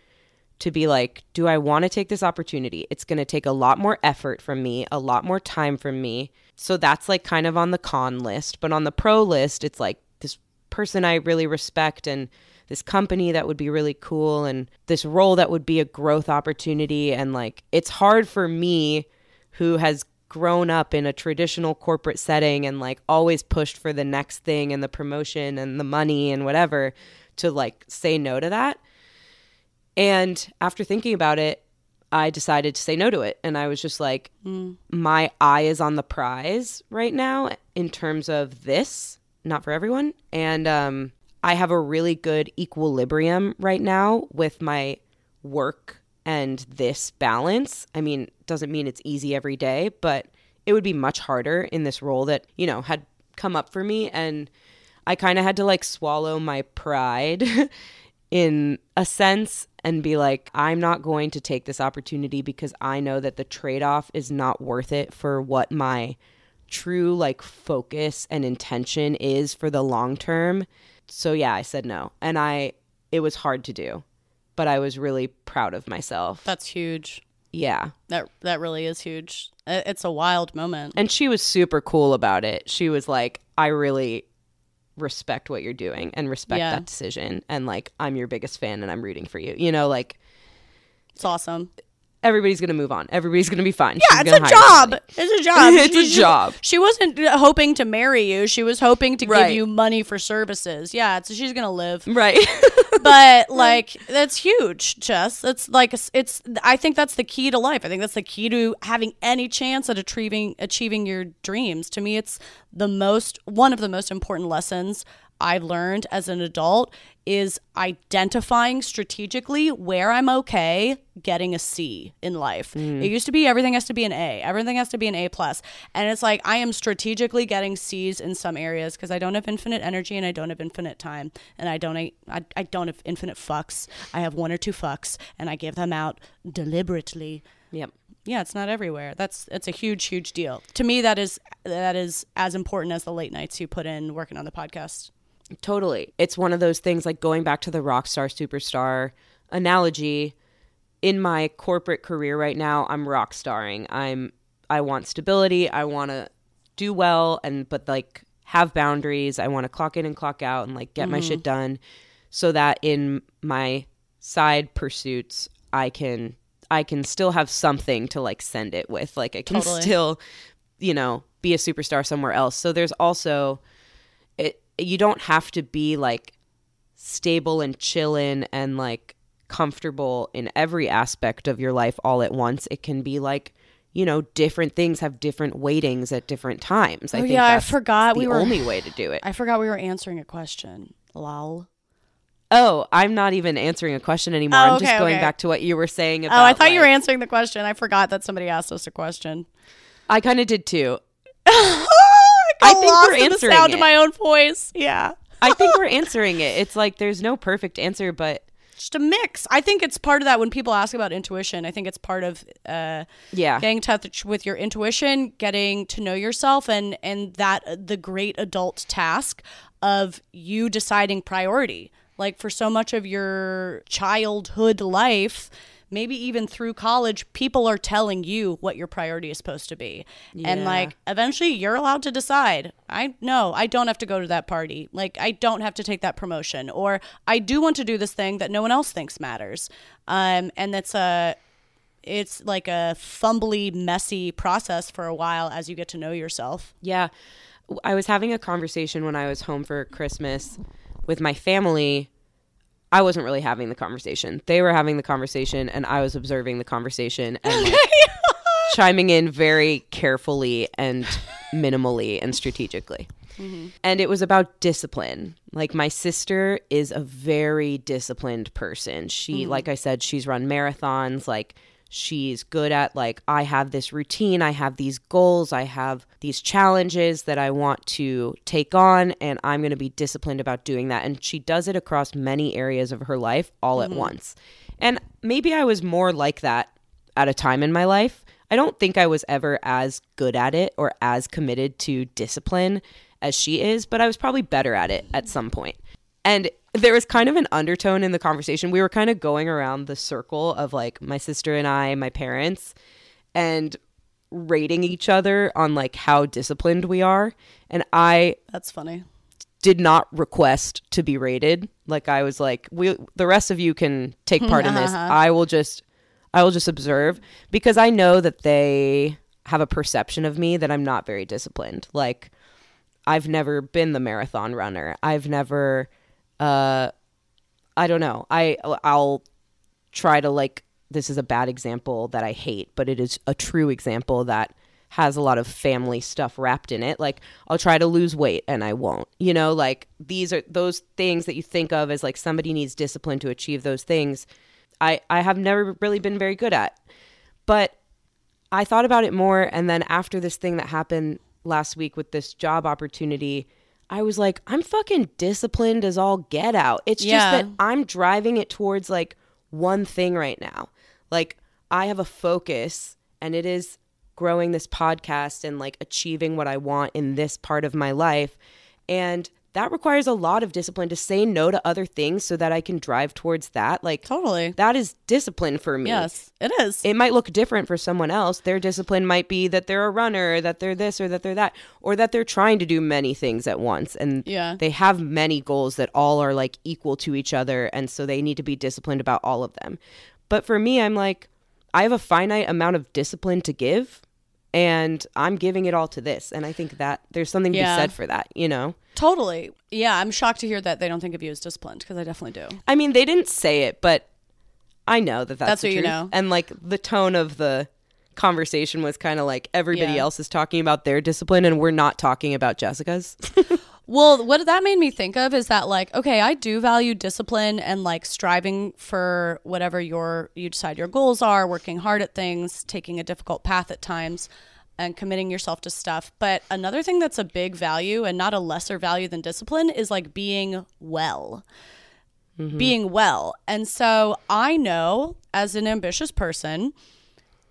to be like, do I want to take this opportunity? It's going to take a lot more effort from me, a lot more time from me. So that's like kind of on the con list. But on the pro list, it's like this person I really respect and this company that would be really cool and this role that would be a growth opportunity. And like, it's hard for me who has grown up in a traditional corporate setting and like always pushed for the next thing and the promotion and the money and whatever to like say no to that. And after thinking about it, I decided to say no to it. And I was just like, mm. my eye is on the prize right now in terms of this, not for everyone. And um, I have a really good equilibrium right now with my work and this balance. I mean, doesn't mean it's easy every day, but it would be much harder in this role that, you know, had come up for me. And I kind of had to like swallow my pride in a sense and be like, I'm not going to take this opportunity because I know that the trade off is not worth it for what my true like focus and intention is for the long term. So yeah, I said no. And I it was hard to do, but I was really proud of myself. That's huge. Yeah. That that really is huge. It's a wild moment. And she was super cool about it. She was like, I really respect what you're doing and respect yeah. that decision and like I'm your biggest fan and I'm rooting for you. You know, like it's awesome. Everybody's gonna move on. Everybody's gonna be fine. Yeah, it's a, it's a job. It's a job. it's a job. She wasn't uh, hoping to marry you. She was hoping to right. give you money for services. Yeah, so she's gonna live. Right. but like that's huge, Jess. That's like it's. I think that's the key to life. I think that's the key to having any chance at achieving achieving your dreams. To me, it's the most one of the most important lessons I learned as an adult is identifying strategically where I'm okay getting a C in life. Mm. It used to be everything has to be an A. Everything has to be an A plus. And it's like I am strategically getting C's in some areas because I don't have infinite energy and I don't have infinite time. And I don't I, I don't have infinite fucks. I have one or two fucks and I give them out deliberately. Yep yeah, it's not everywhere. That's it's a huge, huge deal. To me, that is that is as important as the late nights you put in working on the podcast. Totally. It's one of those things like going back to the rock star superstar analogy. In my corporate career right now, I'm rock starring. I'm I want stability. I want to do well and but like have boundaries. I want to clock in and clock out and like get mm-hmm. my shit done so that in my side pursuits I can I can still have something to like send it with. Like I can totally. still, you know, be a superstar somewhere else. So there's also you don't have to be like stable and chillin' and like comfortable in every aspect of your life all at once. It can be like you know, different things have different weightings at different times. I oh, think yeah, I forgot we were only way to do it. I forgot we were answering a question. Lol. Oh, I'm not even answering a question anymore. Oh, okay, I'm just going okay. back to what you were saying about. Oh, I thought like, you were answering the question. I forgot that somebody asked us a question. I kind of did too. I think we're answering the sound it. of my own voice. Yeah. I think we're answering it. It's like there's no perfect answer, but just a mix. I think it's part of that when people ask about intuition. I think it's part of uh, yeah getting touch with your intuition, getting to know yourself, and and that uh, the great adult task of you deciding priority. Like for so much of your childhood life, maybe even through college, people are telling you what your priority is supposed to be. Yeah. And like eventually you're allowed to decide. I no, I don't have to go to that party. Like I don't have to take that promotion or I do want to do this thing that no one else thinks matters. Um and that's a it's like a fumbly, messy process for a while as you get to know yourself. Yeah. I was having a conversation when I was home for Christmas with my family I wasn't really having the conversation. They were having the conversation, and I was observing the conversation and like, chiming in very carefully and minimally and strategically. Mm-hmm. And it was about discipline. Like, my sister is a very disciplined person. She, mm-hmm. like I said, she's run marathons. Like, She's good at, like, I have this routine, I have these goals, I have these challenges that I want to take on, and I'm going to be disciplined about doing that. And she does it across many areas of her life all mm-hmm. at once. And maybe I was more like that at a time in my life. I don't think I was ever as good at it or as committed to discipline as she is, but I was probably better at it at some point. And there was kind of an undertone in the conversation. We were kind of going around the circle of like my sister and I, my parents, and rating each other on like how disciplined we are. And I That's funny. did not request to be rated. Like I was like, we the rest of you can take part in this. Uh-huh. I will just I will just observe because I know that they have a perception of me that I'm not very disciplined. Like I've never been the marathon runner. I've never uh I don't know. I I'll try to like this is a bad example that I hate, but it is a true example that has a lot of family stuff wrapped in it. Like I'll try to lose weight and I won't. You know, like these are those things that you think of as like somebody needs discipline to achieve those things. I I have never really been very good at. But I thought about it more and then after this thing that happened last week with this job opportunity, I was like, I'm fucking disciplined as all get out. It's Yeah. just that I'm driving it towards like one thing right now. Like I have a focus and it is growing this podcast and like achieving what I want in this part of my life. And that requires a lot of discipline to say no to other things so that I can drive towards that. Like Totally. that is discipline for me. Yes, it is. It might look different for someone else. Their discipline might be that they're a runner, that they're this or that they're that, or that they're trying to do many things at once. And Yeah. they have many goals that all are like equal to each other. And so they need to be disciplined about all of them. But for me, I'm like, I have a finite amount of discipline to give. And I'm giving it all to this. And I think that there's something to be said for that, you know? totally. Yeah, I'm shocked to hear that they don't think of you as disciplined because I definitely do. I mean, they didn't say it, but I know that that's, That's what you know. And like the tone of the conversation was kind of like everybody Yeah. else is talking about their discipline, and we're not talking about Jessica's. Well, what that made me think of is that like, okay, I do value discipline and like striving for whatever your you decide your goals are, working hard at things, taking a difficult path at times, and committing yourself to stuff. But another thing that's a big value and not a lesser value than discipline is like being well. Mm-hmm. Being well. And so I know as an ambitious person,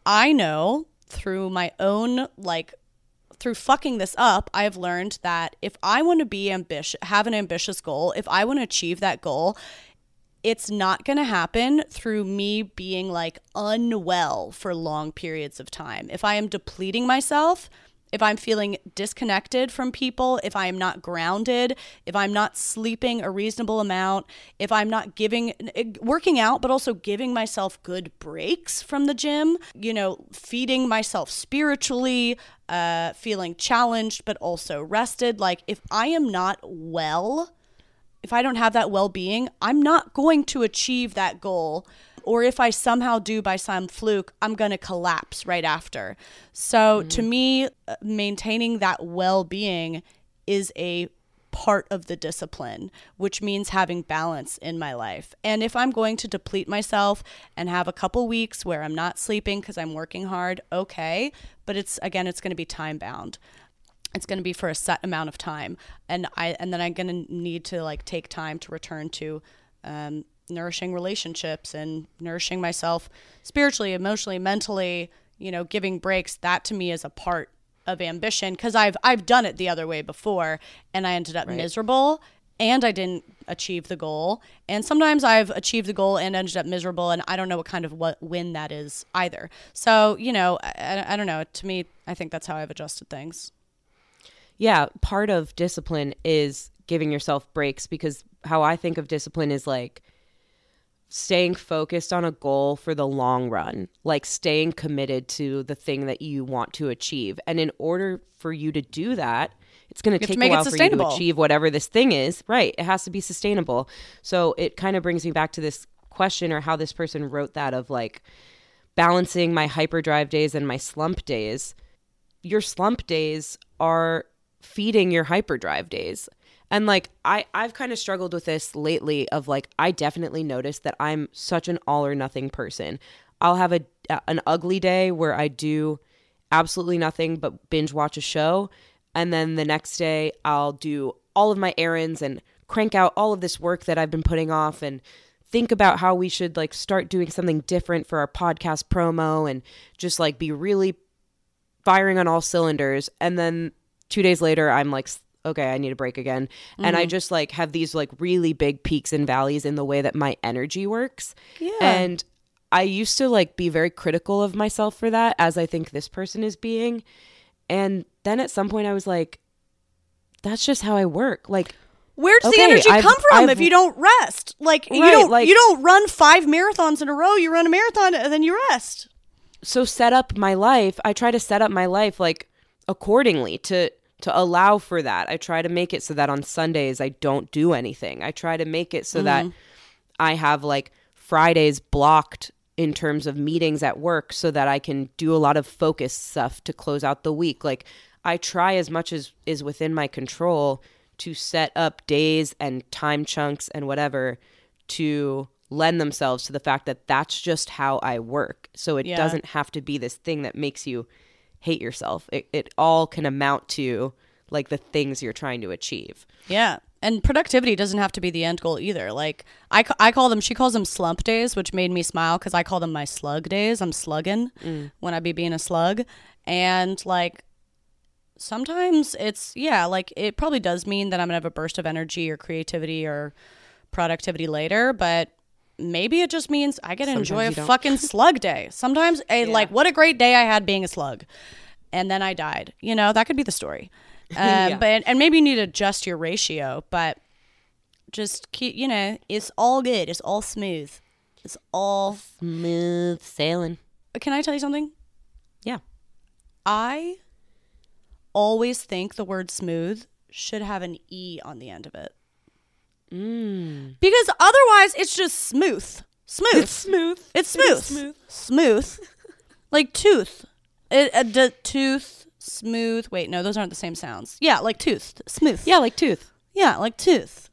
I know through my own like through fucking this up, I've learned that if I want to be ambitious, have an ambitious goal, if I want to achieve that goal, it's not going to happen through me being like unwell for long periods of time. If I am depleting myself, if I'm feeling disconnected from people, if I am not grounded, if I'm not sleeping a reasonable amount, if I'm not giving, working out, but also giving myself good breaks from the gym, you know, feeding myself spiritually, uh, feeling challenged, but also rested. Like, if I am not well, if I don't have that well being, I'm not going to achieve that goal. Or if I somehow do by some fluke, I'm going to collapse right after. So to me, uh, maintaining that well being is a part of the discipline, which means having balance in my life. And if I'm going to deplete myself and have a couple weeks where I'm not sleeping because I'm working hard, okay. But it's, again, it's going to be time bound it's going to be for a set amount of time and i and then i'm going to need to like take time to return to um, nourishing relationships and nourishing myself spiritually emotionally mentally you know giving breaks that to me is a part of ambition because i've i've done it the other way before and i ended up miserable and i didn't achieve the goal. And sometimes i've achieved the goal and ended up miserable and i don't know what kind of what win that is either. So you know i, I don't know. To me i think that's how i've adjusted things. Yeah, part of discipline is giving yourself breaks because how I think of discipline is like staying focused on a goal for the long run, like staying committed to the thing that you want to achieve. And in order for you to do that, it's going to take a while for you to achieve whatever this thing is. Right. It has to be sustainable. So it kind of brings me back to this question or how this person wrote that of like balancing my hyperdrive days and my slump days. Your slump days are feeding your hyperdrive days. And like I I've kind of struggled with this lately of like I definitely noticed that I'm such an all or nothing person. I'll have a an ugly day where I do absolutely nothing but binge watch a show and then the next day I'll do all of my errands and crank out all of this work that I've been putting off and think about how we should like start doing something different for our podcast promo and just like be really firing on all cylinders and then 2 days later I'm like okay, I need a break again. Mm-hmm. And I mm-hmm. just like have these like really big peaks and valleys in the way that my energy works. Yeah. And I used to like be very critical of myself for that as I think this person is being. And then at some point I was like that's just how I work. Like Where's okay, the energy I've, come from I've, if you don't rest? Like right, you don't like, you don't run 5 marathons in a row, you run a marathon and then you rest. So set up my life. I try to set up my life like accordingly to to allow for that. I try to make it so that on Sundays I don't do anything. I try to make it so mm-hmm. that I have like Fridays blocked in terms of meetings at work so that I can do a lot of focus stuff to close out the week. Like I try as much as is within my control to set up days and time chunks and whatever to lend themselves to the fact that that's just how I work. So it yeah. doesn't have to be this thing that makes you hate yourself. It, it all can amount to like the things you're trying to achieve. Yeah. And productivity doesn't have to be the end goal either. Like I, I call them, she calls them slump days, which made me smile because I call them my slug days. I'm slugging mm. when I be being a slug. And like sometimes it's, yeah, like it probably does mean that I'm going to have a burst of energy or creativity or productivity later. But maybe it just means I get to enjoy a fucking slug day. Sometimes, a, yeah. like, what a great day I had being a slug. And then I died. You know, that could be the story. Um, yeah. But and maybe you need to adjust your ratio, but just keep. You know, it's all good. It's all smooth. It's all smooth sailing. Can I tell you something? Yeah. I always think the word smooth should have an e on the end of it. Mm. Because otherwise, it's just smooth. Smooth. It's smooth. It's smooth. It smooth. Smooth. like tooth. It, a d- tooth. Smooth. Wait, no, those aren't the same sounds. Yeah, like tooth. Smooth. Yeah, like tooth. Yeah, like tooth.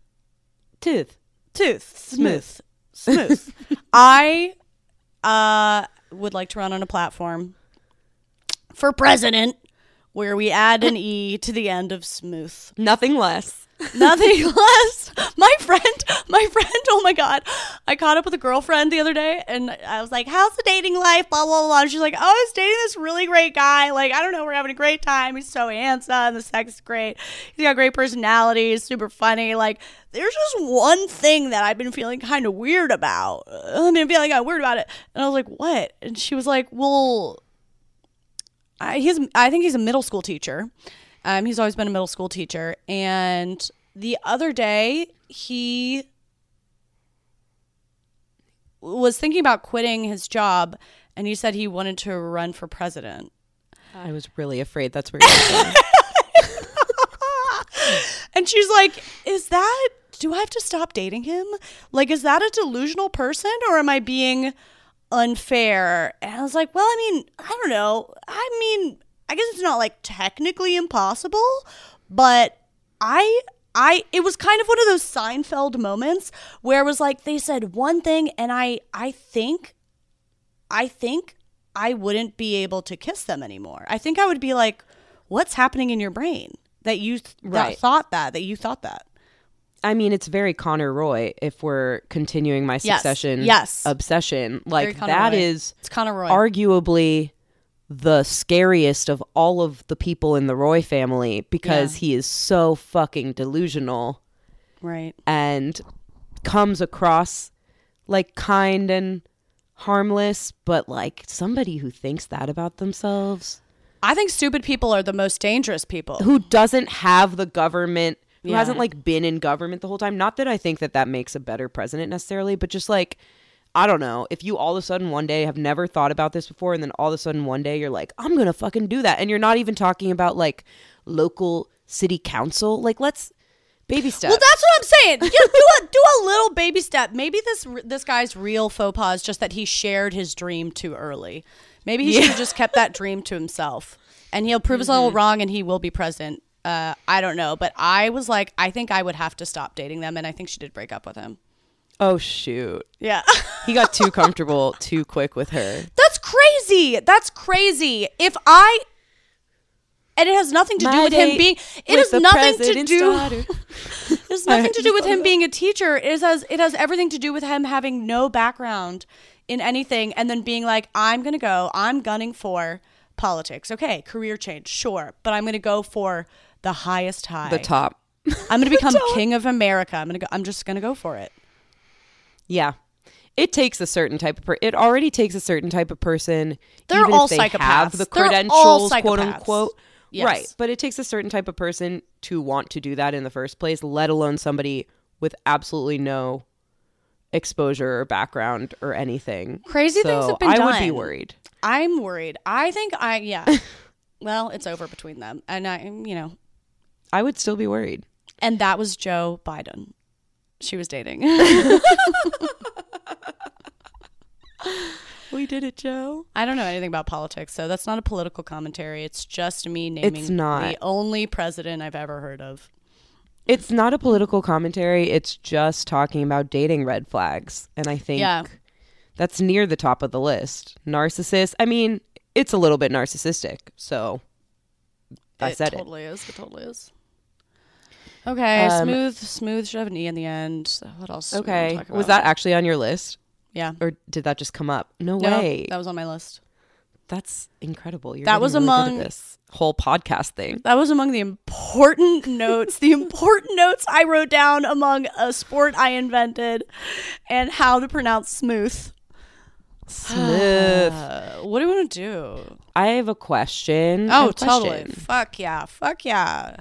Tooth. Tooth. Smooth. Smooth. I uh, would like to run on a platform for president where we add an E to the end of smooth. Nothing less. Nothing less. My friend, my friend, oh my God. I caught up with a girlfriend the other day and I was like, How's the dating life? Blah, blah, blah. And she's like, Oh, I was dating this really great guy. Like, I don't know, we're having a great time. He's so handsome. The sex is great. He's got great personality. He's super funny. Like, there's just one thing that I've been feeling kind of weird about. I've been feeling kind of weird about it. And I was like, What? And she was like, Well, I, he's, I think he's a middle school teacher. Um, he's always been a middle school teacher. And the other day, he was thinking about quitting his job and he said he wanted to run for president. I was really afraid that's where you're going. and she's like, Is that, do I have to stop dating him? Like, is that a delusional person or am I being unfair? And I was like, Well, I mean, I don't know. I mean, I guess it's not like technically impossible, but I I it was kind of one of those Seinfeld moments where it was like they said one thing and I I think I think I wouldn't be able to kiss them anymore. I think I would be like what's happening in your brain that you th- right. that thought that that you thought that. I mean, it's very Connor Roy if we're continuing my succession yes. yes. obsession. Like that Roy. is it's Connor Roy. arguably the scariest of all of the people in the Roy family because yeah. he is so fucking delusional. Right. And comes across like kind and harmless, but like somebody who thinks that about themselves. I think stupid people are the most dangerous people. Who doesn't have the government, who yeah. hasn't like been in government the whole time. Not that I think that that makes a better president necessarily, but just like I don't know, if you all of a sudden one day have never thought about this before and then all of a sudden one day you're like, I'm going to fucking do that. And you're not even talking about like local city council. Like, let's baby step. Well, that's what I'm saying. Just do a do a little baby step. Maybe this this guy's real faux pas is just that he shared his dream too early. Maybe he yeah. should have just kept that dream to himself, and he'll prove mm-hmm. us all mm-hmm. wrong, and he will be president. Uh, I don't know, but I was like, I think I would have to stop dating them, and I think she did break up with him. Oh shoot. Yeah. he got too comfortable too quick with her. That's crazy. That's crazy. If I and it has nothing to My do with him being it has nothing to do it has nothing to do with him of being a teacher. It has it has everything to do with him having no background in anything and then being like, I'm gonna go, I'm gunning for politics. Okay, career change, sure. But I'm gonna go for the highest high. The top. I'm gonna become king of America. I'm gonna go I'm just gonna go for it. Yeah. It takes a certain type of per- it already takes a certain type of person. They're even all if they psychopaths. have the credentials, quote unquote. Yes. Right. But it takes a certain type of person to want to do that in the first place, let alone somebody with absolutely no exposure or background or anything. Crazy things have been done. I would be worried. I'm worried. I think I yeah. well, it's over between them. And I you know, I would still be worried. and that was Joe Biden. She was dating. We did it, Joe. I don't know anything about politics, so that's not a political commentary. It's just me naming It's not. the only president I've ever heard of. It's not a political commentary. It's just talking about dating red flags. And I think Yeah. that's near the top of the list. Narcissist. I mean, it's a little bit narcissistic. So I it said totally is. It totally is. Okay, Um, smooth, smooth should have an E in the end. What else? it. do we wanna Okay. Was that actually on your list? Yeah. Or did that just come up? No, No, way. that was on my list. That's incredible. You're That was really among- this whole podcast thing. That was among the important notes, the important notes I wrote down among a sport I invented and how to pronounce smooth. Smooth. Uh, what do you want to do? I have a question. Oh, have totally. question. Fuck yeah. Fuck yeah.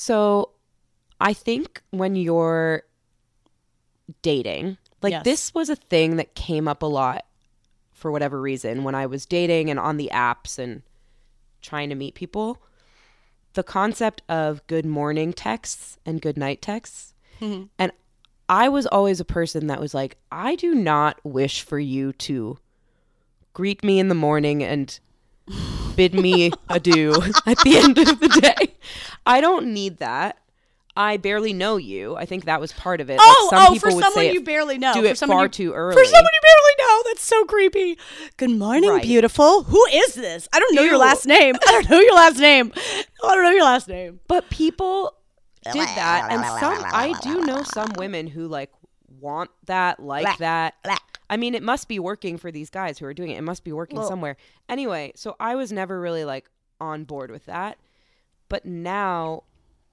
So I think when you're dating, like Yes. this was a thing that came up a lot for whatever reason when I was dating and on the apps and trying to meet people. The concept of good morning texts and good night texts. Mhm. And I was always a person that was like, I do not wish for you to greet me in the morning and bid me adieu at the end of the day. I don't need that. I barely know you. I think that was part of it. Oh, like some oh, people for would someone say you barely know. do for it someone far you, too early. For someone you barely know. That's so creepy. Good morning, Right. beautiful. Who is this? I don't know your last name. I don't know your last name. I don't know your last name. But people did that, and some I do know some women who like want that, like that. I mean, it must be working for these guys who are doing it. It must be working Well- somewhere. Anyway, so I was never really like on board with that. But now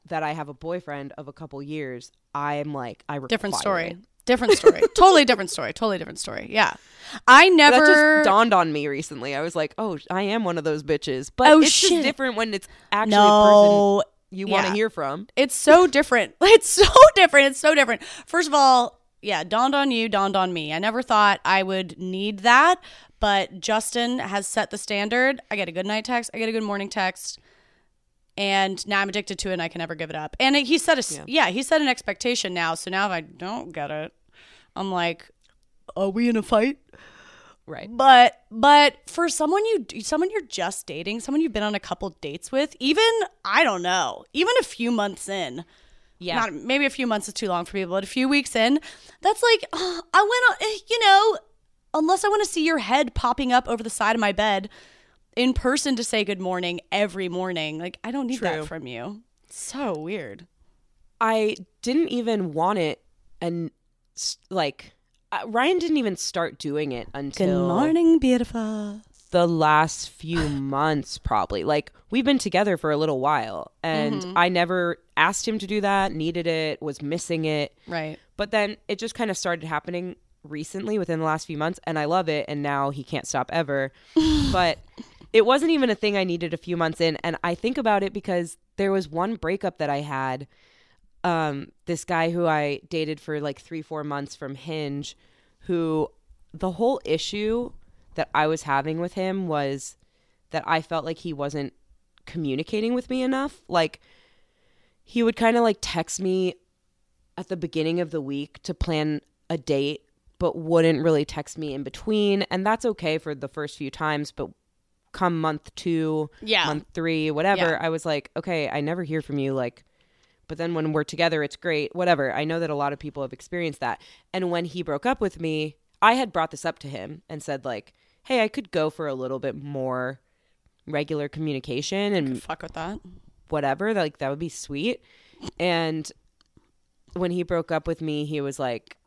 that I have a boyfriend of a couple years, I am like I require Different story. it. Different story. totally different story. Totally different story. Yeah. I never. That just dawned on me recently. I was like, oh, I am one of those bitches. But Oh, it's shit. just different when it's actually a person you want to Yeah. hear from. It's so different. It's so different. It's so different. First of all, yeah, dawned on you, dawned on me. I never thought I would need that, but Justin has set the standard. I get a good night text, I get a good morning text, and now I'm addicted to it and I can never give it up. And he set a s- yeah, he set an expectation now. So now if I don't get it, I'm like, are we in a fight? Right. But but for someone you someone you're just dating, someone you've been on a couple dates with, even I don't know, even a few months in, Yeah. not maybe a few months is too long for people, but a few weeks in, that's like uh, I went on, eh, you know, unless I want to see your head popping up over the side of my bed in person to say good morning every morning, like I don't need True. that from you. So weird. I didn't even want it, and like uh, Ryan didn't even start doing it until Good morning, beautiful. The last few months, probably. Like we've been together for a little while, and Mm-hmm. I never asked him to do that, needed it, was missing it, Right. but then it just kind of started happening recently within the last few months, and I love it, and now he can't stop ever. but it wasn't even a thing I needed a few months in, and I think about it because there was one breakup that I had um, this guy who I dated for like three, four months from Hinge, who the whole issue that I was having with him was that I felt like he wasn't communicating with me enough. Like, he would kind of like text me at the beginning of the week to plan a date, but wouldn't really text me in between. And that's okay for the first few times, but come month two, Yeah. month three, whatever, Yeah. I was like, okay, I never hear from you. Like, but then when we're together, it's great, whatever. I know that a lot of people have experienced that. And when he broke up with me, I had brought this up to him and said, like, hey, I could go for a little bit more regular communication and Fuck with that. whatever like that would be sweet and when he broke up with me, he was like,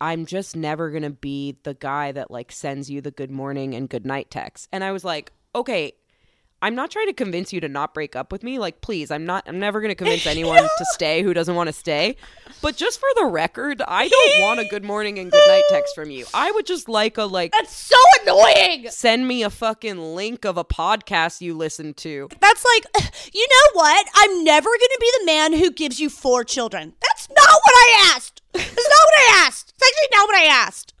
I'm just never going to be the guy that like sends you the good morning and good night text. And I was like, okay, I'm not trying to convince you to not break up with me. Like, please, I'm not, I'm never going to convince anyone to stay who doesn't want to stay. But just for the record, I don't want a good morning and good night text from you. I would just like a, like, That's so annoying. send me a fucking link of a podcast you listen to. That's like, you know what? I'm never going to be the man who gives you four children. That's not what I asked. That's not what I asked. It's actually not what I asked.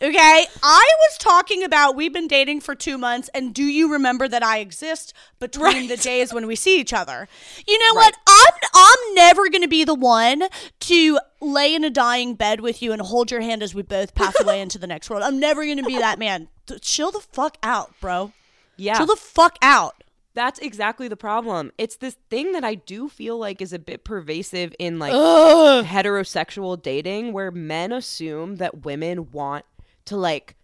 Okay, I was talking about we've been dating for two months, and do you remember that I exist between the days when we see each other? You know what? I'm I'm never gonna be the one to lay in a dying bed with you and hold your hand as we both pass away into the next world. I'm never gonna be that man. Chill the fuck out, bro. Yeah. Chill the fuck out. That's exactly the problem. It's this thing that I do feel like is a bit pervasive in like heterosexual dating where men assume that women want to like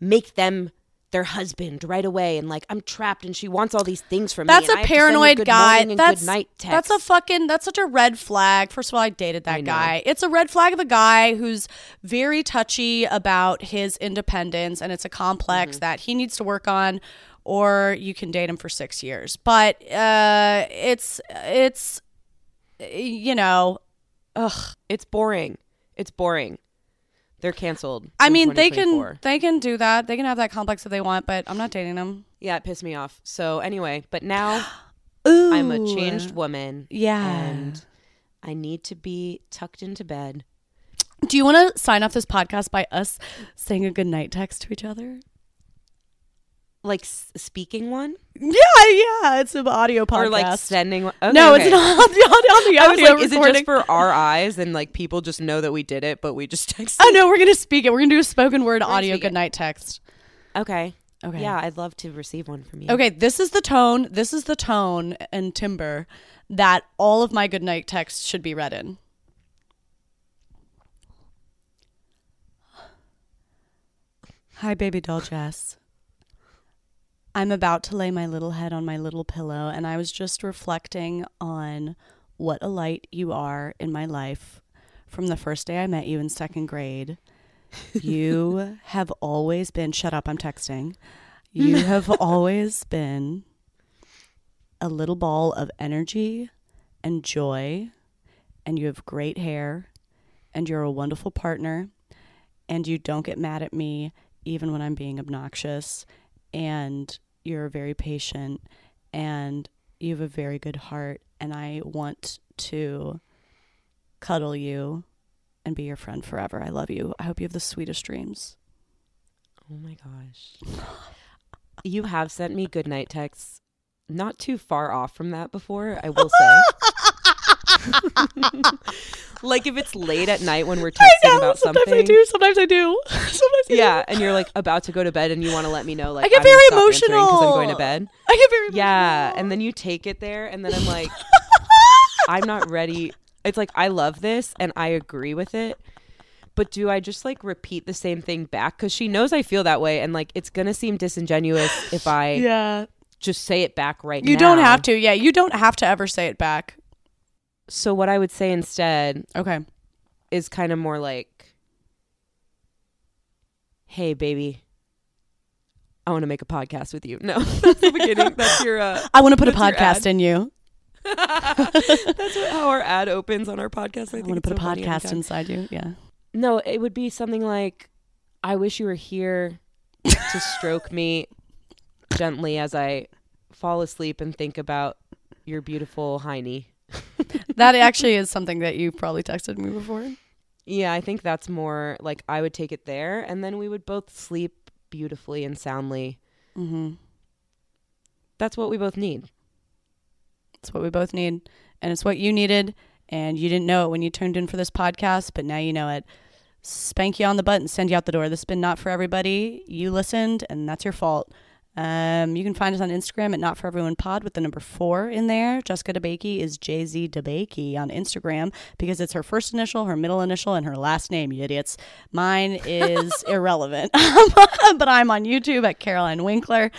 make them their husband right away and like I'm trapped and she wants all these things from That's me. That's a and I have to send her paranoid guy. That's good night that's a fucking that's such a red flag. First of all, I dated that I guy. It's a red flag of a guy who's very touchy about his independence, and it's a complex Mm-hmm. that he needs to work on. Or you can date him for six years, but uh, it's it's you know, ugh. it's boring. It's boring. They're canceled. I mean, they can they can do that. They can have that complex if they want, but I'm not dating them. Yeah, it pissed me off. So anyway, but now Ooh, I'm a changed woman. Yeah. And I need to be tucked into bed. Do you want to sign off this podcast by us saying a good night text to each other? Like s- speaking one? Yeah, yeah, it's an audio podcast. Or like sending one? Okay, no, okay. it's not on the, on the I was audio like, is it just for our eyes and like people just know that we did it, but we just text? Oh no, we're gonna speak it. We're gonna do a spoken word gonna audio speak it. text. Okay. Okay. Yeah, I'd love to receive one from you. Okay, this is the tone. This is the tone and timber that all of my good night texts should be read in. Hi, baby doll Jess. I'm about to lay my little head on my little pillow, and I was just reflecting on what a light you are in my life from the first day I met you in second grade. You have always been, shut up, I'm texting. You have always been a little ball of energy and joy, and you have great hair, and you're a wonderful partner, and you don't get mad at me even when I'm being obnoxious, and you're very patient, and you have a very good heart, and I want to cuddle you and be your friend forever. I love you. I hope you have the sweetest dreams. Oh my gosh. You have sent me good night texts not too far off from that before, I will say. like if it's late at night when we're texting about something. sometimes something. I do. Sometimes I do. Sometimes I Yeah, and you're like about to go to bed and you want to let me know like I get I'm very stop because I'm going to bed. I get very Yeah, emotional. and then you take it there and then I'm like I'm not ready. It's like I love this and I agree with it. But do I just like repeat the same thing back cuz she knows I feel that way and like it's going to seem disingenuous if I yeah. just say it back right now. You now. don't have to. Yeah, you don't have to ever say it back. So what I would say instead Okay. is kind of more like Hey baby, I want to make a podcast with you. No, that's the beginning. That's your uh I want to put a That's your podcast ad. in you. That's what, how our ad opens on our podcast. I, I think want to it's put a so funny every podcast time. inside you. Yeah. No, it would be something like, "I wish you were here to stroke me gently as I fall asleep and think about your beautiful hiney." That actually is something that you've probably texted me before. Yeah, I think that's more like I would take it there, and then we would both sleep beautifully and soundly. Mm-hmm. That's what we both need. It's what we both need, and it's what you needed, and you didn't know it when you turned in for this podcast, but now you know it. Spank you on the butt and send you out the door. This has been not for everybody. You listened, and that's your fault. Um, you can find us on Instagram at Not For Everyone Pod with the number four in there. Jessica DeBakey is JZ DeBakey on Instagram because it's her first initial, her middle initial, and her last name, you idiots. Mine is irrelevant, but I'm on YouTube at Caroline Winkler.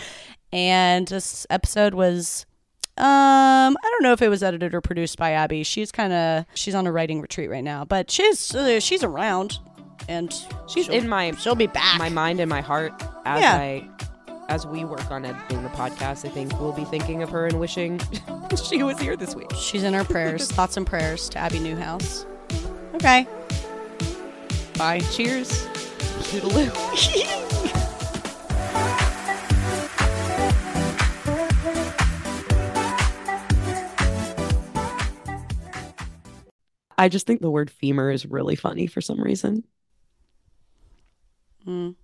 And this episode was Um, I don't know if it was edited or produced by Abi. She's kind of she's on a writing retreat right now, but she's uh, she's around, and She's in my she'll be back. my mind and my heart as Yeah. I as we work on editing the podcast. I think we'll be thinking of her and wishing she was here this week. She's in our prayers. Thoughts and prayers to Abi Newhouse. Okay. Bye. Cheers. Toodaloo. I just think the word femur is really funny for some reason. Mm.